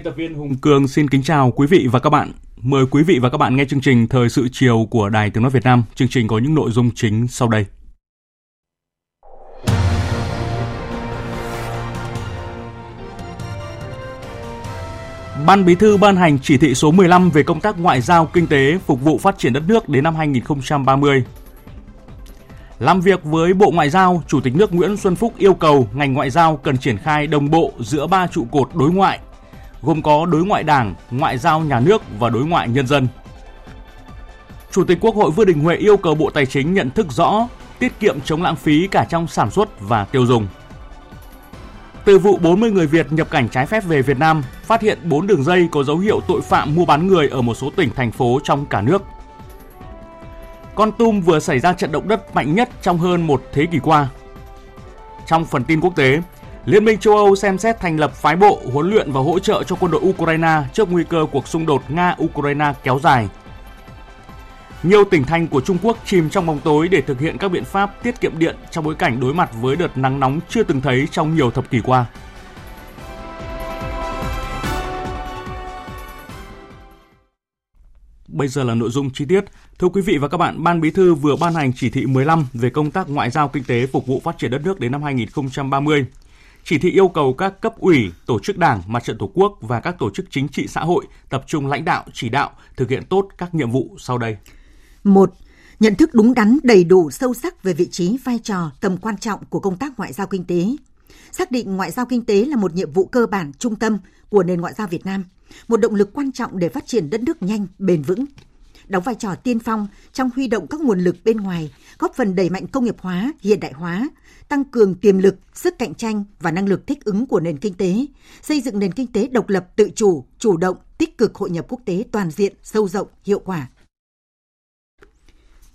Biên tập viên Hùng Cường xin kính chào quý vị và các bạn. Mời quý vị và các bạn nghe chương trình Thời sự chiều của Đài Tiếng Nói Việt Nam. Chương trình có những nội dung chính sau đây. Ban Bí thư ban hành chỉ thị số 15 về công tác ngoại giao kinh tế phục vụ phát triển đất nước đến năm 2030. Làm việc với Bộ Ngoại giao, Chủ tịch nước Nguyễn Xuân Phúc yêu cầu ngành ngoại giao cần triển khai đồng bộ giữa ba trụ cột đối ngoại, gồm có đối ngoại đảng, ngoại giao nhà nước và đối ngoại nhân dân. Chủ tịch Quốc hội Vương Đình Huệ yêu cầu Bộ Tài chính nhận thức rõ, tiết kiệm chống lãng phí cả trong sản xuất và tiêu dùng. Từ vụ 40 người Việt nhập cảnh trái phép về Việt Nam, phát hiện 4 đường dây có dấu hiệu tội phạm mua bán người ở một số tỉnh thành phố trong cả nước. Con Tum vừa xảy ra trận động đất mạnh nhất trong hơn một thế kỷ qua. Trong phần tin quốc tế, Liên minh châu Âu xem xét thành lập phái bộ huấn luyện và hỗ trợ cho quân đội Ukraine trước nguy cơ cuộc xung đột Nga-Ukraine kéo dài. Nhiều tỉnh thành của Trung Quốc chìm trong bóng tối để thực hiện các biện pháp tiết kiệm điện trong bối cảnh đối mặt với đợt nắng nóng chưa từng thấy trong nhiều thập kỷ qua. Bây giờ là nội dung chi tiết. Thưa quý vị và các bạn, Ban Bí thư vừa ban hành chỉ thị 15 về công tác ngoại giao kinh tế phục vụ phát triển đất nước đến năm 2030. Chỉ thị yêu cầu các cấp ủy, tổ chức đảng, mặt trận tổ quốc và các tổ chức chính trị xã hội tập trung lãnh đạo, chỉ đạo, thực hiện tốt các nhiệm vụ sau đây. 1. Nhận thức đúng đắn, đầy đủ, sâu sắc về vị trí, vai trò, tầm quan trọng của công tác ngoại giao kinh tế. Xác định ngoại giao kinh tế là một nhiệm vụ cơ bản, trung tâm của nền ngoại giao Việt Nam, một động lực quan trọng để phát triển đất nước nhanh, bền vững, đóng vai trò tiên phong trong huy động các nguồn lực bên ngoài, góp phần đẩy mạnh công nghiệp hóa, hiện đại hóa, tăng cường tiềm lực, sức cạnh tranh và năng lực thích ứng của nền kinh tế, xây dựng nền kinh tế độc lập tự chủ, chủ động, tích cực hội nhập quốc tế toàn diện, sâu rộng, hiệu quả.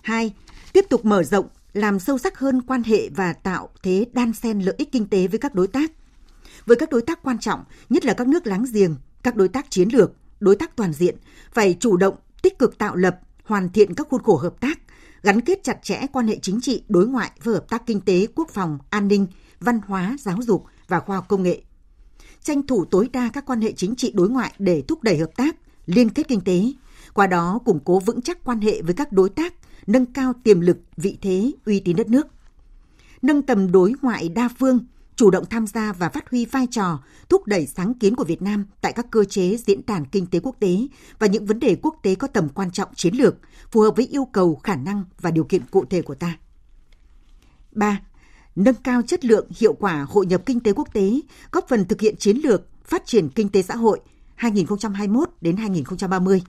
2. Tiếp tục mở rộng, làm sâu sắc hơn quan hệ và tạo thế đan xen lợi ích kinh tế với các đối tác. Với các đối tác quan trọng, nhất là các nước láng giềng, các đối tác chiến lược, đối tác toàn diện, phải chủ động, tích cực tạo lập, hoàn thiện các khuôn khổ hợp tác, gắn kết chặt chẽ quan hệ chính trị, đối ngoại với hợp tác kinh tế, quốc phòng, an ninh, văn hóa, giáo dục và khoa học công nghệ. Tranh thủ tối đa các quan hệ chính trị đối ngoại để thúc đẩy hợp tác, liên kết kinh tế, qua đó củng cố vững chắc quan hệ với các đối tác, nâng cao tiềm lực, vị thế, uy tín đất nước. Nâng tầm đối ngoại đa phương, chủ động tham gia và phát huy vai trò thúc đẩy sáng kiến của Việt Nam tại các cơ chế diễn đàn kinh tế quốc tế và những vấn đề quốc tế có tầm quan trọng chiến lược, phù hợp với yêu cầu, khả năng và điều kiện cụ thể của ta. 3. Nâng cao chất lượng, hiệu quả hội nhập kinh tế quốc tế, góp phần thực hiện chiến lược phát triển kinh tế xã hội 2021 đến 2030.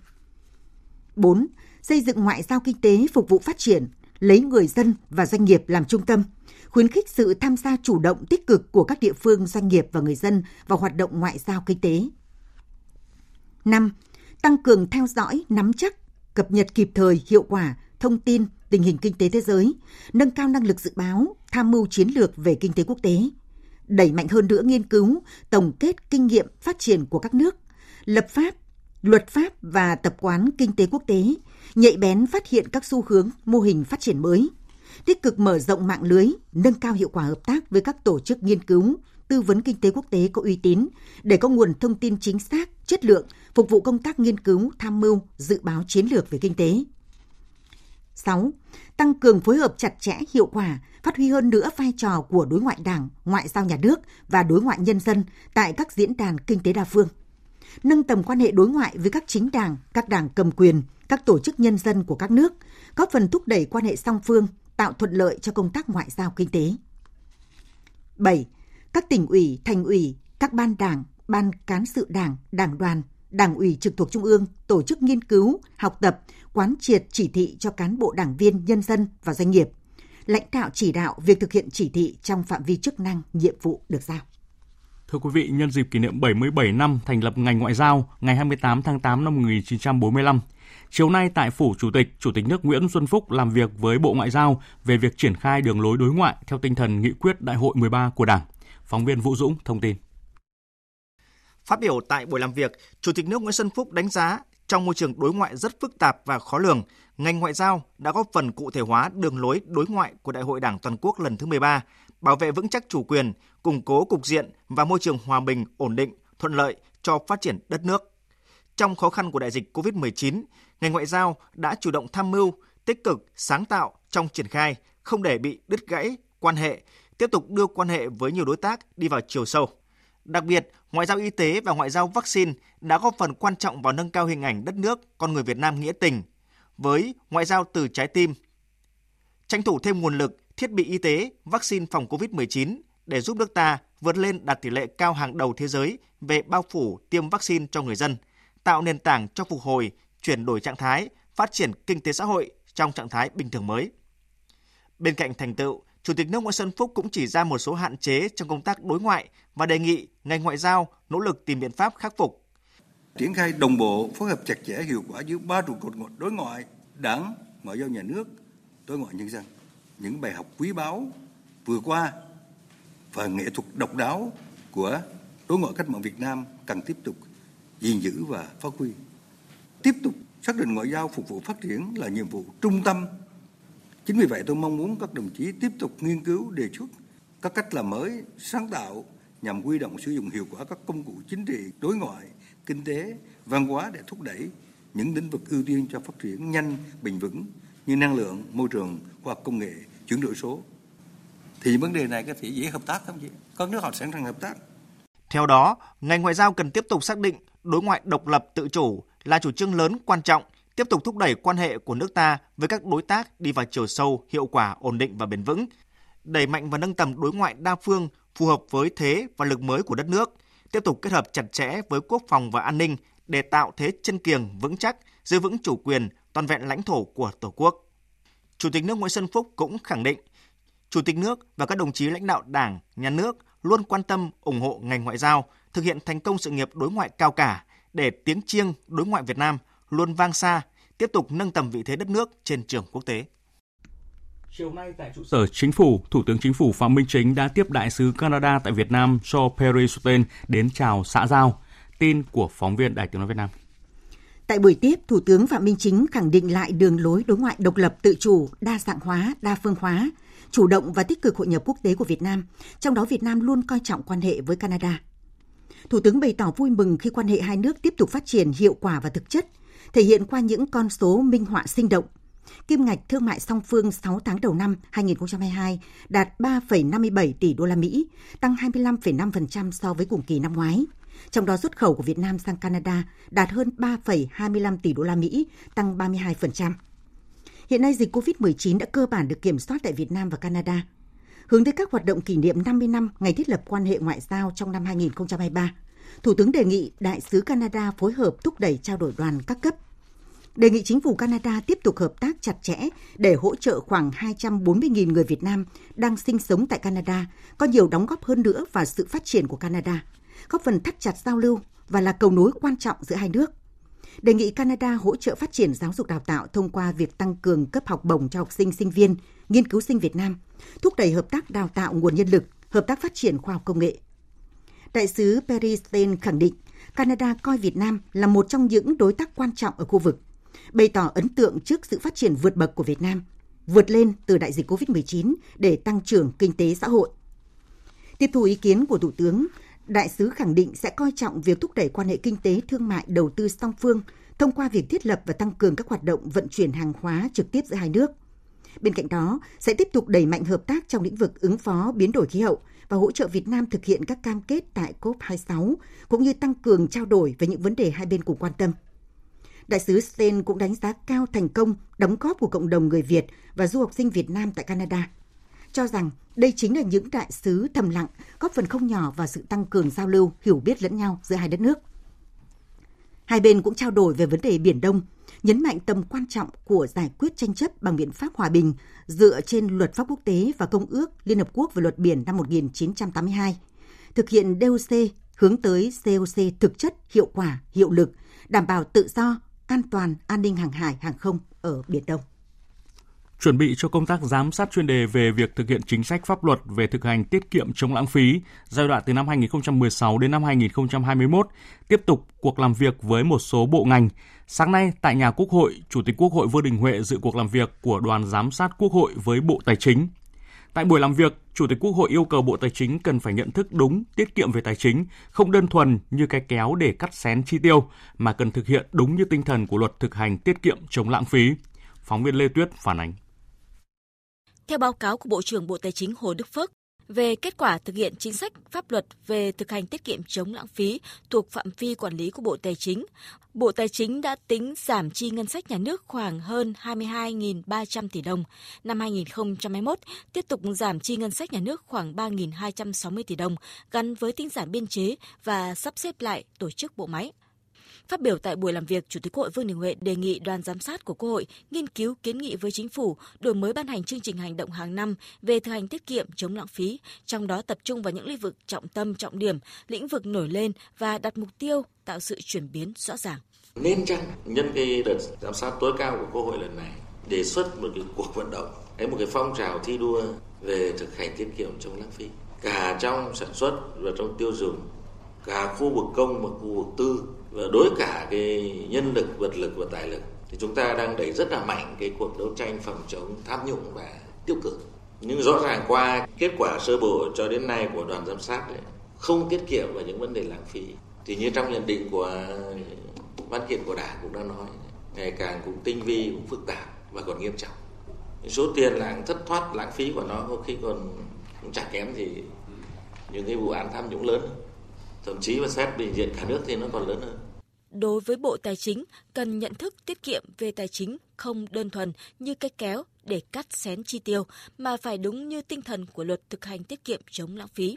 4. Xây dựng ngoại giao kinh tế phục vụ phát triển, lấy người dân và doanh nghiệp làm trung tâm, khuyến khích sự tham gia chủ động tích cực của các địa phương, doanh nghiệp và người dân vào hoạt động ngoại giao kinh tế. 5. Tăng cường theo dõi, nắm chắc, cập nhật kịp thời, hiệu quả thông tin tình hình kinh tế thế giới, nâng cao năng lực dự báo, tham mưu chiến lược về kinh tế quốc tế, đẩy mạnh hơn nữa nghiên cứu, tổng kết kinh nghiệm phát triển của các nước, lập pháp, luật pháp và tập quán kinh tế quốc tế, nhạy bén phát hiện các xu hướng, mô hình phát triển mới, tích cực mở rộng mạng lưới, nâng cao hiệu quả hợp tác với các tổ chức nghiên cứu, tư vấn kinh tế quốc tế có uy tín để có nguồn thông tin chính xác, chất lượng phục vụ công tác nghiên cứu, tham mưu, dự báo chiến lược về kinh tế. 6. Tăng cường phối hợp chặt chẽ, hiệu quả, phát huy hơn nữa vai trò của đối ngoại đảng, ngoại giao nhà nước và đối ngoại nhân dân tại các diễn đàn kinh tế đa phương. Nâng tầm quan hệ đối ngoại với các chính đảng, các đảng cầm quyền, các tổ chức nhân dân của các nước, góp phần thúc đẩy quan hệ song phương, tạo thuận lợi cho công tác ngoại giao kinh tế. 7. Các tỉnh ủy, thành ủy, các ban đảng, ban cán sự đảng, đảng đoàn, đảng ủy trực thuộc trung ương tổ chức nghiên cứu, học tập, quán triệt chỉ thị cho cán bộ đảng viên, nhân dân và doanh nghiệp. Lãnh đạo chỉ đạo việc thực hiện chỉ thị trong phạm vi chức năng, nhiệm vụ được giao. Thưa quý vị, nhân dịp kỷ niệm 77 năm thành lập ngành ngoại giao ngày 28 tháng 8 năm 1945, chiều nay tại Phủ Chủ tịch, Chủ tịch nước Nguyễn Xuân Phúc làm việc với Bộ Ngoại giao về việc triển khai đường lối đối ngoại theo tinh thần nghị quyết Đại hội 13 của Đảng. Phóng viên Vũ Dũng thông tin. Phát biểu tại buổi làm việc, Chủ tịch nước Nguyễn Xuân Phúc đánh giá trong môi trường đối ngoại rất phức tạp và khó lường, ngành ngoại giao đã góp phần cụ thể hóa đường lối đối ngoại của Đại hội Đảng toàn quốc lần thứ 13, bảo vệ vững chắc chủ quyền, củng cố cục diện và môi trường hòa bình, ổn định, thuận lợi cho phát triển đất nước. Trong khó khăn của đại dịch COVID-19, ngành ngoại giao đã chủ động tham mưu, tích cực, sáng tạo trong triển khai, không để bị đứt gãy quan hệ, tiếp tục đưa quan hệ với nhiều đối tác đi vào chiều sâu. Đặc biệt, ngoại giao y tế và ngoại giao vaccine đã góp phần quan trọng vào nâng cao hình ảnh đất nước, con người Việt Nam nghĩa tình, với ngoại giao từ trái tim. Tranh thủ thêm nguồn lực, thiết bị y tế, vaccine phòng COVID-19 để giúp nước ta vượt lên đạt tỷ lệ cao hàng đầu thế giới về bao phủ tiêm vaccine cho người dân, tạo nền tảng cho phục hồi, chuyển đổi trạng thái, phát triển kinh tế xã hội trong trạng thái bình thường mới. Bên cạnh thành tựu, Chủ tịch nước Nguyễn Xuân Phúc cũng chỉ ra một số hạn chế trong công tác đối ngoại và đề nghị ngành ngoại giao nỗ lực tìm biện pháp khắc phục. Triển khai đồng bộ, phối hợp chặt chẽ hiệu quả giữa ba trụ cột đối ngoại, đảng, ngoại giao nhà nước, đối ngoại nhân dân. Những bài học quý báu vừa qua và nghệ thuật độc đáo của đối ngoại cách mạng Việt Nam cần tiếp tục gìn giữ và phát huy. Tiếp tục xác định ngoại giao phục vụ phát triển là nhiệm vụ trung tâm Chính vì vậy tôi mong muốn các đồng chí tiếp tục nghiên cứu đề xuất các cách làm mới, sáng tạo nhằm huy động sử dụng hiệu quả các công cụ chính trị, đối ngoại, kinh tế, văn hóa để thúc đẩy những lĩnh vực ưu tiên cho phát triển nhanh, bền vững như năng lượng, môi trường, khoa học công nghệ, chuyển đổi số. Thì vấn đề này có thể dễ hợp tác không chị? Các nước họ sẵn sàng hợp tác. Theo đó, ngành ngoại giao cần tiếp tục xác định đối ngoại độc lập tự chủ là chủ trương lớn quan trọng tiếp tục thúc đẩy quan hệ của nước ta với các đối tác đi vào chiều sâu, hiệu quả, ổn định và bền vững, đẩy mạnh và nâng tầm đối ngoại đa phương phù hợp với thế và lực mới của đất nước, tiếp tục kết hợp chặt chẽ với quốc phòng và an ninh để tạo thế chân kiềng vững chắc, giữ vững chủ quyền, toàn vẹn lãnh thổ của Tổ quốc. Chủ tịch nước Nguyễn Xuân Phúc cũng khẳng định, Chủ tịch nước và các đồng chí lãnh đạo Đảng, Nhà nước luôn quan tâm ủng hộ ngành ngoại giao thực hiện thành công sự nghiệp đối ngoại cao cả để tiếng chiêng đối ngoại Việt Nam luôn vang xa, tiếp tục nâng tầm vị thế đất nước trên trường quốc tế. Chiều nay tại trụ sở chính phủ, Thủ tướng Chính phủ Phạm Minh Chính đã tiếp đại sứ Canada tại Việt Nam Shaw Perry Sutton đến chào xã giao. Tin của phóng viên Đài Tiếng nói Việt Nam. Tại buổi tiếp, Thủ tướng Phạm Minh Chính khẳng định lại đường lối đối ngoại độc lập tự chủ, đa dạng hóa, đa phương hóa, chủ động và tích cực hội nhập quốc tế của Việt Nam, trong đó Việt Nam luôn coi trọng quan hệ với Canada. Thủ tướng bày tỏ vui mừng khi quan hệ hai nước tiếp tục phát triển hiệu quả và thực chất, thể hiện qua những con số minh họa sinh động. Kim ngạch thương mại song phương 6 tháng đầu năm 2022 đạt 3,57 tỷ đô la Mỹ, tăng 25,5% so với cùng kỳ năm ngoái. Trong đó xuất khẩu của Việt Nam sang Canada đạt hơn 3,25 tỷ đô la Mỹ, tăng 32%. Hiện nay dịch COVID-19 đã cơ bản được kiểm soát tại Việt Nam và Canada. Hướng tới các hoạt động kỷ niệm 50 năm ngày thiết lập quan hệ ngoại giao trong năm 2023, Thủ tướng đề nghị Đại sứ Canada phối hợp thúc đẩy trao đổi đoàn các cấp. Đề nghị chính phủ Canada tiếp tục hợp tác chặt chẽ để hỗ trợ khoảng 240.000 người Việt Nam đang sinh sống tại Canada có nhiều đóng góp hơn nữa vào sự phát triển của Canada, góp phần thắt chặt giao lưu và là cầu nối quan trọng giữa hai nước. Đề nghị Canada hỗ trợ phát triển giáo dục đào tạo thông qua việc tăng cường cấp học bổng cho học sinh sinh viên, nghiên cứu sinh Việt Nam, thúc đẩy hợp tác đào tạo nguồn nhân lực, hợp tác phát triển khoa học công nghệ. Đại sứ Perry Stein khẳng định Canada coi Việt Nam là một trong những đối tác quan trọng ở khu vực, bày tỏ ấn tượng trước sự phát triển vượt bậc của Việt Nam, vượt lên từ đại dịch COVID-19 để tăng trưởng kinh tế xã hội. Tiếp thu ý kiến của Thủ tướng, đại sứ khẳng định sẽ coi trọng việc thúc đẩy quan hệ kinh tế thương mại đầu tư song phương thông qua việc thiết lập và tăng cường các hoạt động vận chuyển hàng hóa trực tiếp giữa hai nước. Bên cạnh đó, sẽ tiếp tục đẩy mạnh hợp tác trong lĩnh vực ứng phó biến đổi khí hậu và hỗ trợ Việt Nam thực hiện các cam kết tại COP26, cũng như tăng cường trao đổi về những vấn đề hai bên cùng quan tâm. Đại sứ Stein cũng đánh giá cao thành công đóng góp của cộng đồng người Việt và du học sinh Việt Nam tại Canada. cho rằng đây chính là những đại sứ thầm lặng góp phần không nhỏ vào sự tăng cường giao lưu, hiểu biết lẫn nhau giữa hai đất nước. Hai bên cũng trao đổi về vấn đề Biển Đông, nhấn mạnh tầm quan trọng của giải quyết tranh chấp bằng biện pháp hòa bình dựa trên luật pháp quốc tế và Công ước Liên Hợp Quốc về luật biển năm 1982, thực hiện DOC hướng tới COC thực chất, hiệu quả, hiệu lực, đảm bảo tự do, an toàn, an ninh hàng hải, hàng không ở Biển Đông chuẩn bị cho công tác giám sát chuyên đề về việc thực hiện chính sách pháp luật về thực hành tiết kiệm chống lãng phí giai đoạn từ năm 2016 đến năm 2021, tiếp tục cuộc làm việc với một số bộ ngành. Sáng nay tại nhà Quốc hội, Chủ tịch Quốc hội Vương Đình Huệ dự cuộc làm việc của đoàn giám sát Quốc hội với Bộ Tài chính. Tại buổi làm việc, Chủ tịch Quốc hội yêu cầu Bộ Tài chính cần phải nhận thức đúng tiết kiệm về tài chính, không đơn thuần như cái kéo để cắt xén chi tiêu, mà cần thực hiện đúng như tinh thần của luật thực hành tiết kiệm chống lãng phí. Phóng viên Lê Tuyết phản ánh. Theo báo cáo của Bộ trưởng Bộ Tài chính Hồ Đức Phước, về kết quả thực hiện chính sách pháp luật về thực hành tiết kiệm chống lãng phí thuộc phạm vi quản lý của Bộ Tài chính, Bộ Tài chính đã tính giảm chi ngân sách nhà nước khoảng hơn 22.300 tỷ đồng. Năm 2021, tiếp tục giảm chi ngân sách nhà nước khoảng 3.260 tỷ đồng gắn với tinh giản biên chế và sắp xếp lại tổ chức bộ máy. Phát biểu tại buổi làm việc, Chủ tịch Quốc hội Vương Đình Huệ đề nghị đoàn giám sát của Quốc hội nghiên cứu kiến nghị với chính phủ đổi mới ban hành chương trình hành động hàng năm về thực hành tiết kiệm chống lãng phí, trong đó tập trung vào những lĩnh vực trọng tâm, trọng điểm, lĩnh vực nổi lên và đặt mục tiêu tạo sự chuyển biến rõ ràng. Nên chăng nhân cái đợt giám sát tối cao của Quốc hội lần này đề xuất một cái cuộc vận động hay một cái phong trào thi đua về thực hành tiết kiệm chống lãng phí cả trong sản xuất và trong tiêu dùng cả khu vực công và khu vực tư đối cả cái nhân lực vật lực và tài lực thì chúng ta đang đẩy rất là mạnh cái cuộc đấu tranh phòng chống tham nhũng và tiêu cực. Nhưng rõ ràng qua kết quả sơ bộ cho đến nay của đoàn giám sát ấy, không tiết kiệm vào những vấn đề lãng phí. Thì như trong nhận định của văn kiện của đảng cũng đã nói ngày càng cũng tinh vi cũng phức tạp và còn nghiêm trọng. Số tiền lãng thất thoát lãng phí của nó có khi còn cũng chả kém gì những cái vụ án tham nhũng lớn. Thậm chí mà xét bình diện cả nước thì nó còn lớn hơn đối với Bộ Tài chính cần nhận thức tiết kiệm về tài chính không đơn thuần như cách kéo để cắt xén chi tiêu mà phải đúng như tinh thần của luật thực hành tiết kiệm chống lãng phí.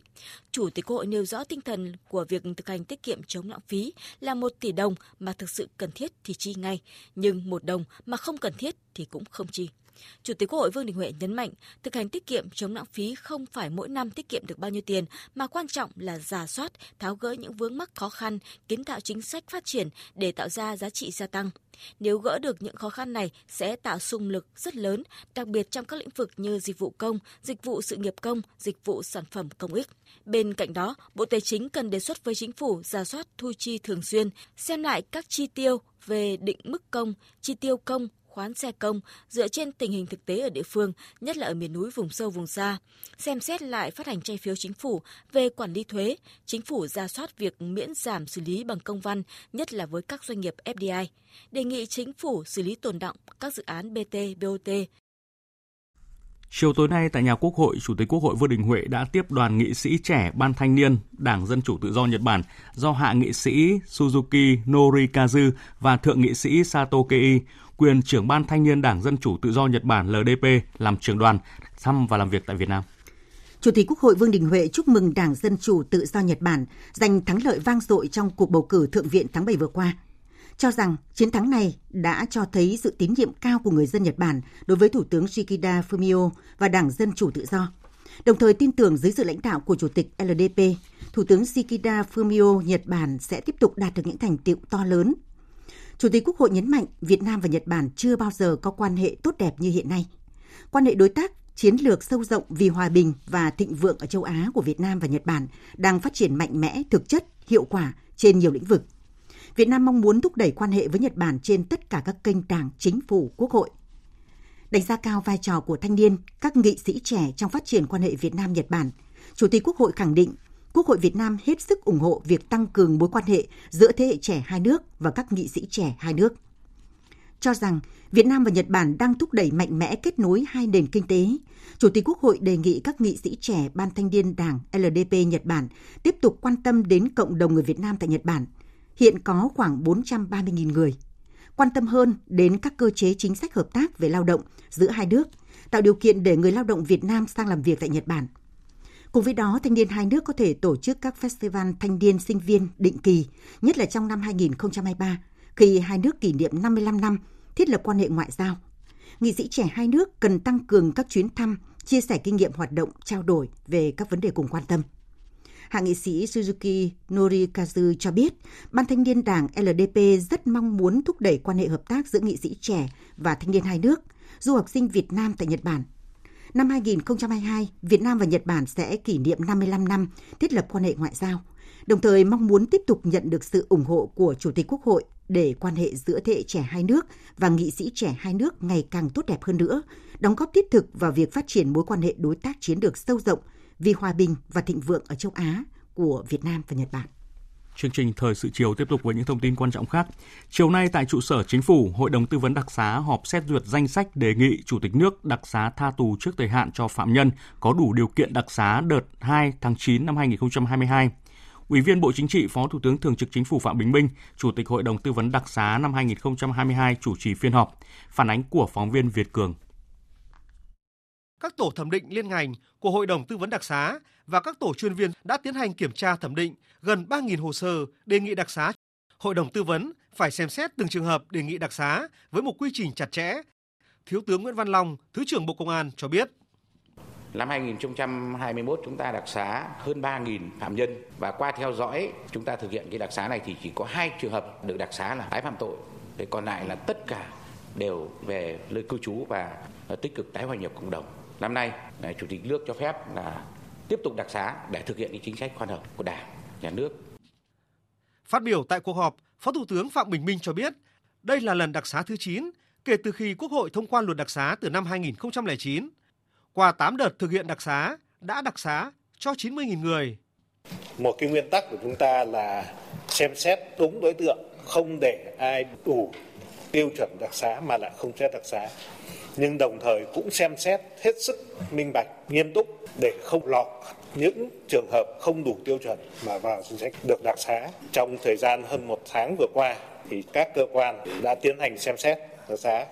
Chủ tịch quốc Hội nêu rõ tinh thần của việc thực hành tiết kiệm chống lãng phí là một tỷ đồng mà thực sự cần thiết thì chi ngay, nhưng một đồng mà không cần thiết thì cũng không chi. Chủ tịch Quốc hội Vương Đình Huệ nhấn mạnh, thực hành tiết kiệm chống lãng phí không phải mỗi năm tiết kiệm được bao nhiêu tiền, mà quan trọng là giả soát, tháo gỡ những vướng mắc khó khăn, kiến tạo chính sách phát triển để tạo ra giá trị gia tăng. Nếu gỡ được những khó khăn này sẽ tạo xung lực rất lớn, đặc biệt trong các lĩnh vực như dịch vụ công, dịch vụ sự nghiệp công, dịch vụ sản phẩm công ích. Bên cạnh đó, Bộ Tài chính cần đề xuất với chính phủ giả soát thu chi thường xuyên, xem lại các chi tiêu về định mức công, chi tiêu công khoán xe công dựa trên tình hình thực tế ở địa phương, nhất là ở miền núi vùng sâu vùng xa. Xem xét lại phát hành trái phiếu chính phủ về quản lý thuế, chính phủ ra soát việc miễn giảm xử lý bằng công văn, nhất là với các doanh nghiệp FDI. Đề nghị chính phủ xử lý tồn động các dự án BT, BOT, Chiều tối nay tại nhà Quốc hội, Chủ tịch Quốc hội Vương Đình Huệ đã tiếp đoàn nghị sĩ trẻ Ban Thanh niên Đảng Dân Chủ Tự do Nhật Bản do hạ nghị sĩ Suzuki Norikazu và thượng nghị sĩ Sato Kei quyền trưởng ban thanh niên Đảng Dân Chủ Tự do Nhật Bản LDP làm trưởng đoàn thăm và làm việc tại Việt Nam. Chủ tịch Quốc hội Vương Đình Huệ chúc mừng Đảng Dân Chủ Tự do Nhật Bản giành thắng lợi vang dội trong cuộc bầu cử Thượng viện tháng 7 vừa qua. Cho rằng chiến thắng này đã cho thấy sự tín nhiệm cao của người dân Nhật Bản đối với Thủ tướng Kishida Fumio và Đảng Dân Chủ Tự do. Đồng thời tin tưởng dưới sự lãnh đạo của Chủ tịch LDP, Thủ tướng Kishida Fumio Nhật Bản sẽ tiếp tục đạt được những thành tiệu to lớn Chủ tịch Quốc hội nhấn mạnh Việt Nam và Nhật Bản chưa bao giờ có quan hệ tốt đẹp như hiện nay. Quan hệ đối tác chiến lược sâu rộng vì hòa bình và thịnh vượng ở châu Á của Việt Nam và Nhật Bản đang phát triển mạnh mẽ, thực chất, hiệu quả trên nhiều lĩnh vực. Việt Nam mong muốn thúc đẩy quan hệ với Nhật Bản trên tất cả các kênh đảng, chính phủ, quốc hội. Đánh giá cao vai trò của thanh niên, các nghị sĩ trẻ trong phát triển quan hệ Việt Nam-Nhật Bản, Chủ tịch Quốc hội khẳng định Quốc hội Việt Nam hết sức ủng hộ việc tăng cường mối quan hệ giữa thế hệ trẻ hai nước và các nghị sĩ trẻ hai nước. Cho rằng Việt Nam và Nhật Bản đang thúc đẩy mạnh mẽ kết nối hai nền kinh tế, Chủ tịch Quốc hội đề nghị các nghị sĩ trẻ Ban Thanh niên Đảng LDP Nhật Bản tiếp tục quan tâm đến cộng đồng người Việt Nam tại Nhật Bản. Hiện có khoảng 430.000 người. Quan tâm hơn đến các cơ chế chính sách hợp tác về lao động giữa hai nước, tạo điều kiện để người lao động Việt Nam sang làm việc tại Nhật Bản. Cùng với đó, thanh niên hai nước có thể tổ chức các festival thanh niên sinh viên định kỳ, nhất là trong năm 2023, khi hai nước kỷ niệm 55 năm thiết lập quan hệ ngoại giao. Nghị sĩ trẻ hai nước cần tăng cường các chuyến thăm, chia sẻ kinh nghiệm hoạt động, trao đổi về các vấn đề cùng quan tâm. Hạ nghị sĩ Suzuki Norikazu cho biết, Ban thanh niên đảng LDP rất mong muốn thúc đẩy quan hệ hợp tác giữa nghị sĩ trẻ và thanh niên hai nước, du học sinh Việt Nam tại Nhật Bản. Năm 2022, Việt Nam và Nhật Bản sẽ kỷ niệm 55 năm thiết lập quan hệ ngoại giao, đồng thời mong muốn tiếp tục nhận được sự ủng hộ của Chủ tịch Quốc hội để quan hệ giữa thế hệ trẻ hai nước và nghị sĩ trẻ hai nước ngày càng tốt đẹp hơn nữa, đóng góp thiết thực vào việc phát triển mối quan hệ đối tác chiến lược sâu rộng vì hòa bình và thịnh vượng ở châu Á của Việt Nam và Nhật Bản. Chương trình Thời sự chiều tiếp tục với những thông tin quan trọng khác. Chiều nay tại trụ sở Chính phủ, Hội đồng Tư vấn Đặc xá họp xét duyệt danh sách đề nghị Chủ tịch nước đặc xá tha tù trước thời hạn cho phạm nhân có đủ điều kiện đặc xá đợt 2 tháng 9 năm 2022. Ủy viên Bộ Chính trị, Phó Thủ tướng Thường trực Chính phủ Phạm Bình Minh, Chủ tịch Hội đồng Tư vấn Đặc xá năm 2022 chủ trì phiên họp. Phản ánh của phóng viên Việt Cường các tổ thẩm định liên ngành của Hội đồng Tư vấn Đặc xá và các tổ chuyên viên đã tiến hành kiểm tra thẩm định gần 3.000 hồ sơ đề nghị đặc xá. Hội đồng tư vấn phải xem xét từng trường hợp đề nghị đặc xá với một quy trình chặt chẽ. Thiếu tướng Nguyễn Văn Long, Thứ trưởng Bộ Công an cho biết. Năm 2021 chúng ta đặc xá hơn 3.000 phạm nhân và qua theo dõi chúng ta thực hiện cái đặc xá này thì chỉ có hai trường hợp được đặc xá là tái phạm tội. Thế còn lại là tất cả đều về nơi cư trú và tích cực tái hòa nhập cộng đồng. Năm nay, Chủ tịch nước cho phép là tiếp tục đặc xá để thực hiện cái chính sách khoan hồng của Đảng, Nhà nước. Phát biểu tại cuộc họp, Phó Thủ tướng Phạm Bình Minh cho biết, đây là lần đặc xá thứ 9 kể từ khi Quốc hội thông qua luật đặc xá từ năm 2009. Qua 8 đợt thực hiện đặc xá, đã đặc xá cho 90.000 người. Một cái nguyên tắc của chúng ta là xem xét đúng đối tượng, không để ai đủ tiêu chuẩn đặc xá mà lại không xét đặc xá nhưng đồng thời cũng xem xét hết sức minh bạch, nghiêm túc để không lọt những trường hợp không đủ tiêu chuẩn mà vào chính sách được đặc xá. Trong thời gian hơn một tháng vừa qua thì các cơ quan đã tiến hành xem xét đặc xá.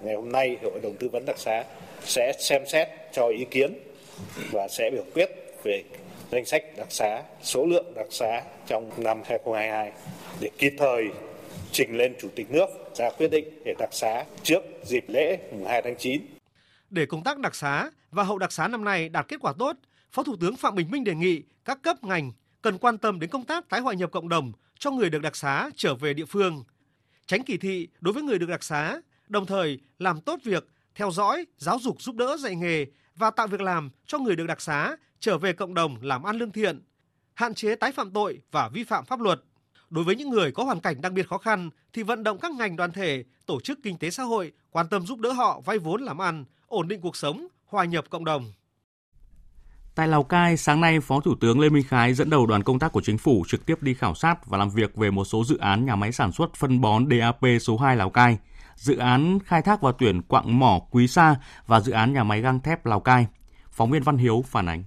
Ngày hôm nay Hội đồng tư vấn đặc xá sẽ xem xét cho ý kiến và sẽ biểu quyết về danh sách đặc xá, số lượng đặc xá trong năm 2022 để kịp thời trình lên Chủ tịch nước ra quyết định để đặc xá trước dịp lễ mùng 2 tháng 9. Để công tác đặc xá và hậu đặc xá năm nay đạt kết quả tốt, Phó Thủ tướng Phạm Bình Minh đề nghị các cấp ngành cần quan tâm đến công tác tái hòa nhập cộng đồng cho người được đặc xá trở về địa phương, tránh kỳ thị đối với người được đặc xá, đồng thời làm tốt việc theo dõi, giáo dục giúp đỡ dạy nghề và tạo việc làm cho người được đặc xá trở về cộng đồng làm ăn lương thiện, hạn chế tái phạm tội và vi phạm pháp luật. Đối với những người có hoàn cảnh đặc biệt khó khăn thì vận động các ngành đoàn thể, tổ chức kinh tế xã hội quan tâm giúp đỡ họ vay vốn làm ăn, ổn định cuộc sống, hòa nhập cộng đồng. Tại Lào Cai, sáng nay, Phó Thủ tướng Lê Minh Khái dẫn đầu đoàn công tác của chính phủ trực tiếp đi khảo sát và làm việc về một số dự án nhà máy sản xuất phân bón DAP số 2 Lào Cai, dự án khai thác và tuyển quặng mỏ Quý Sa và dự án nhà máy gang thép Lào Cai. Phóng viên Văn Hiếu phản ánh.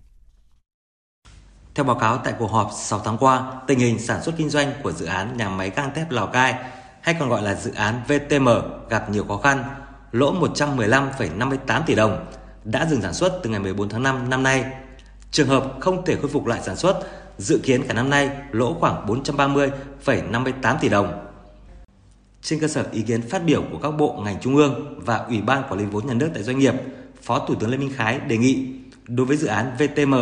Theo báo cáo tại cuộc họp 6 tháng qua, tình hình sản xuất kinh doanh của dự án nhà máy gang thép Lào Cai hay còn gọi là dự án VTM gặp nhiều khó khăn, lỗ 115,58 tỷ đồng, đã dừng sản xuất từ ngày 14 tháng 5 năm nay. Trường hợp không thể khôi phục lại sản xuất, dự kiến cả năm nay lỗ khoảng 430,58 tỷ đồng. Trên cơ sở ý kiến phát biểu của các bộ ngành trung ương và Ủy ban quản lý vốn nhà nước tại doanh nghiệp, Phó Thủ tướng Lê Minh Khái đề nghị đối với dự án VTM,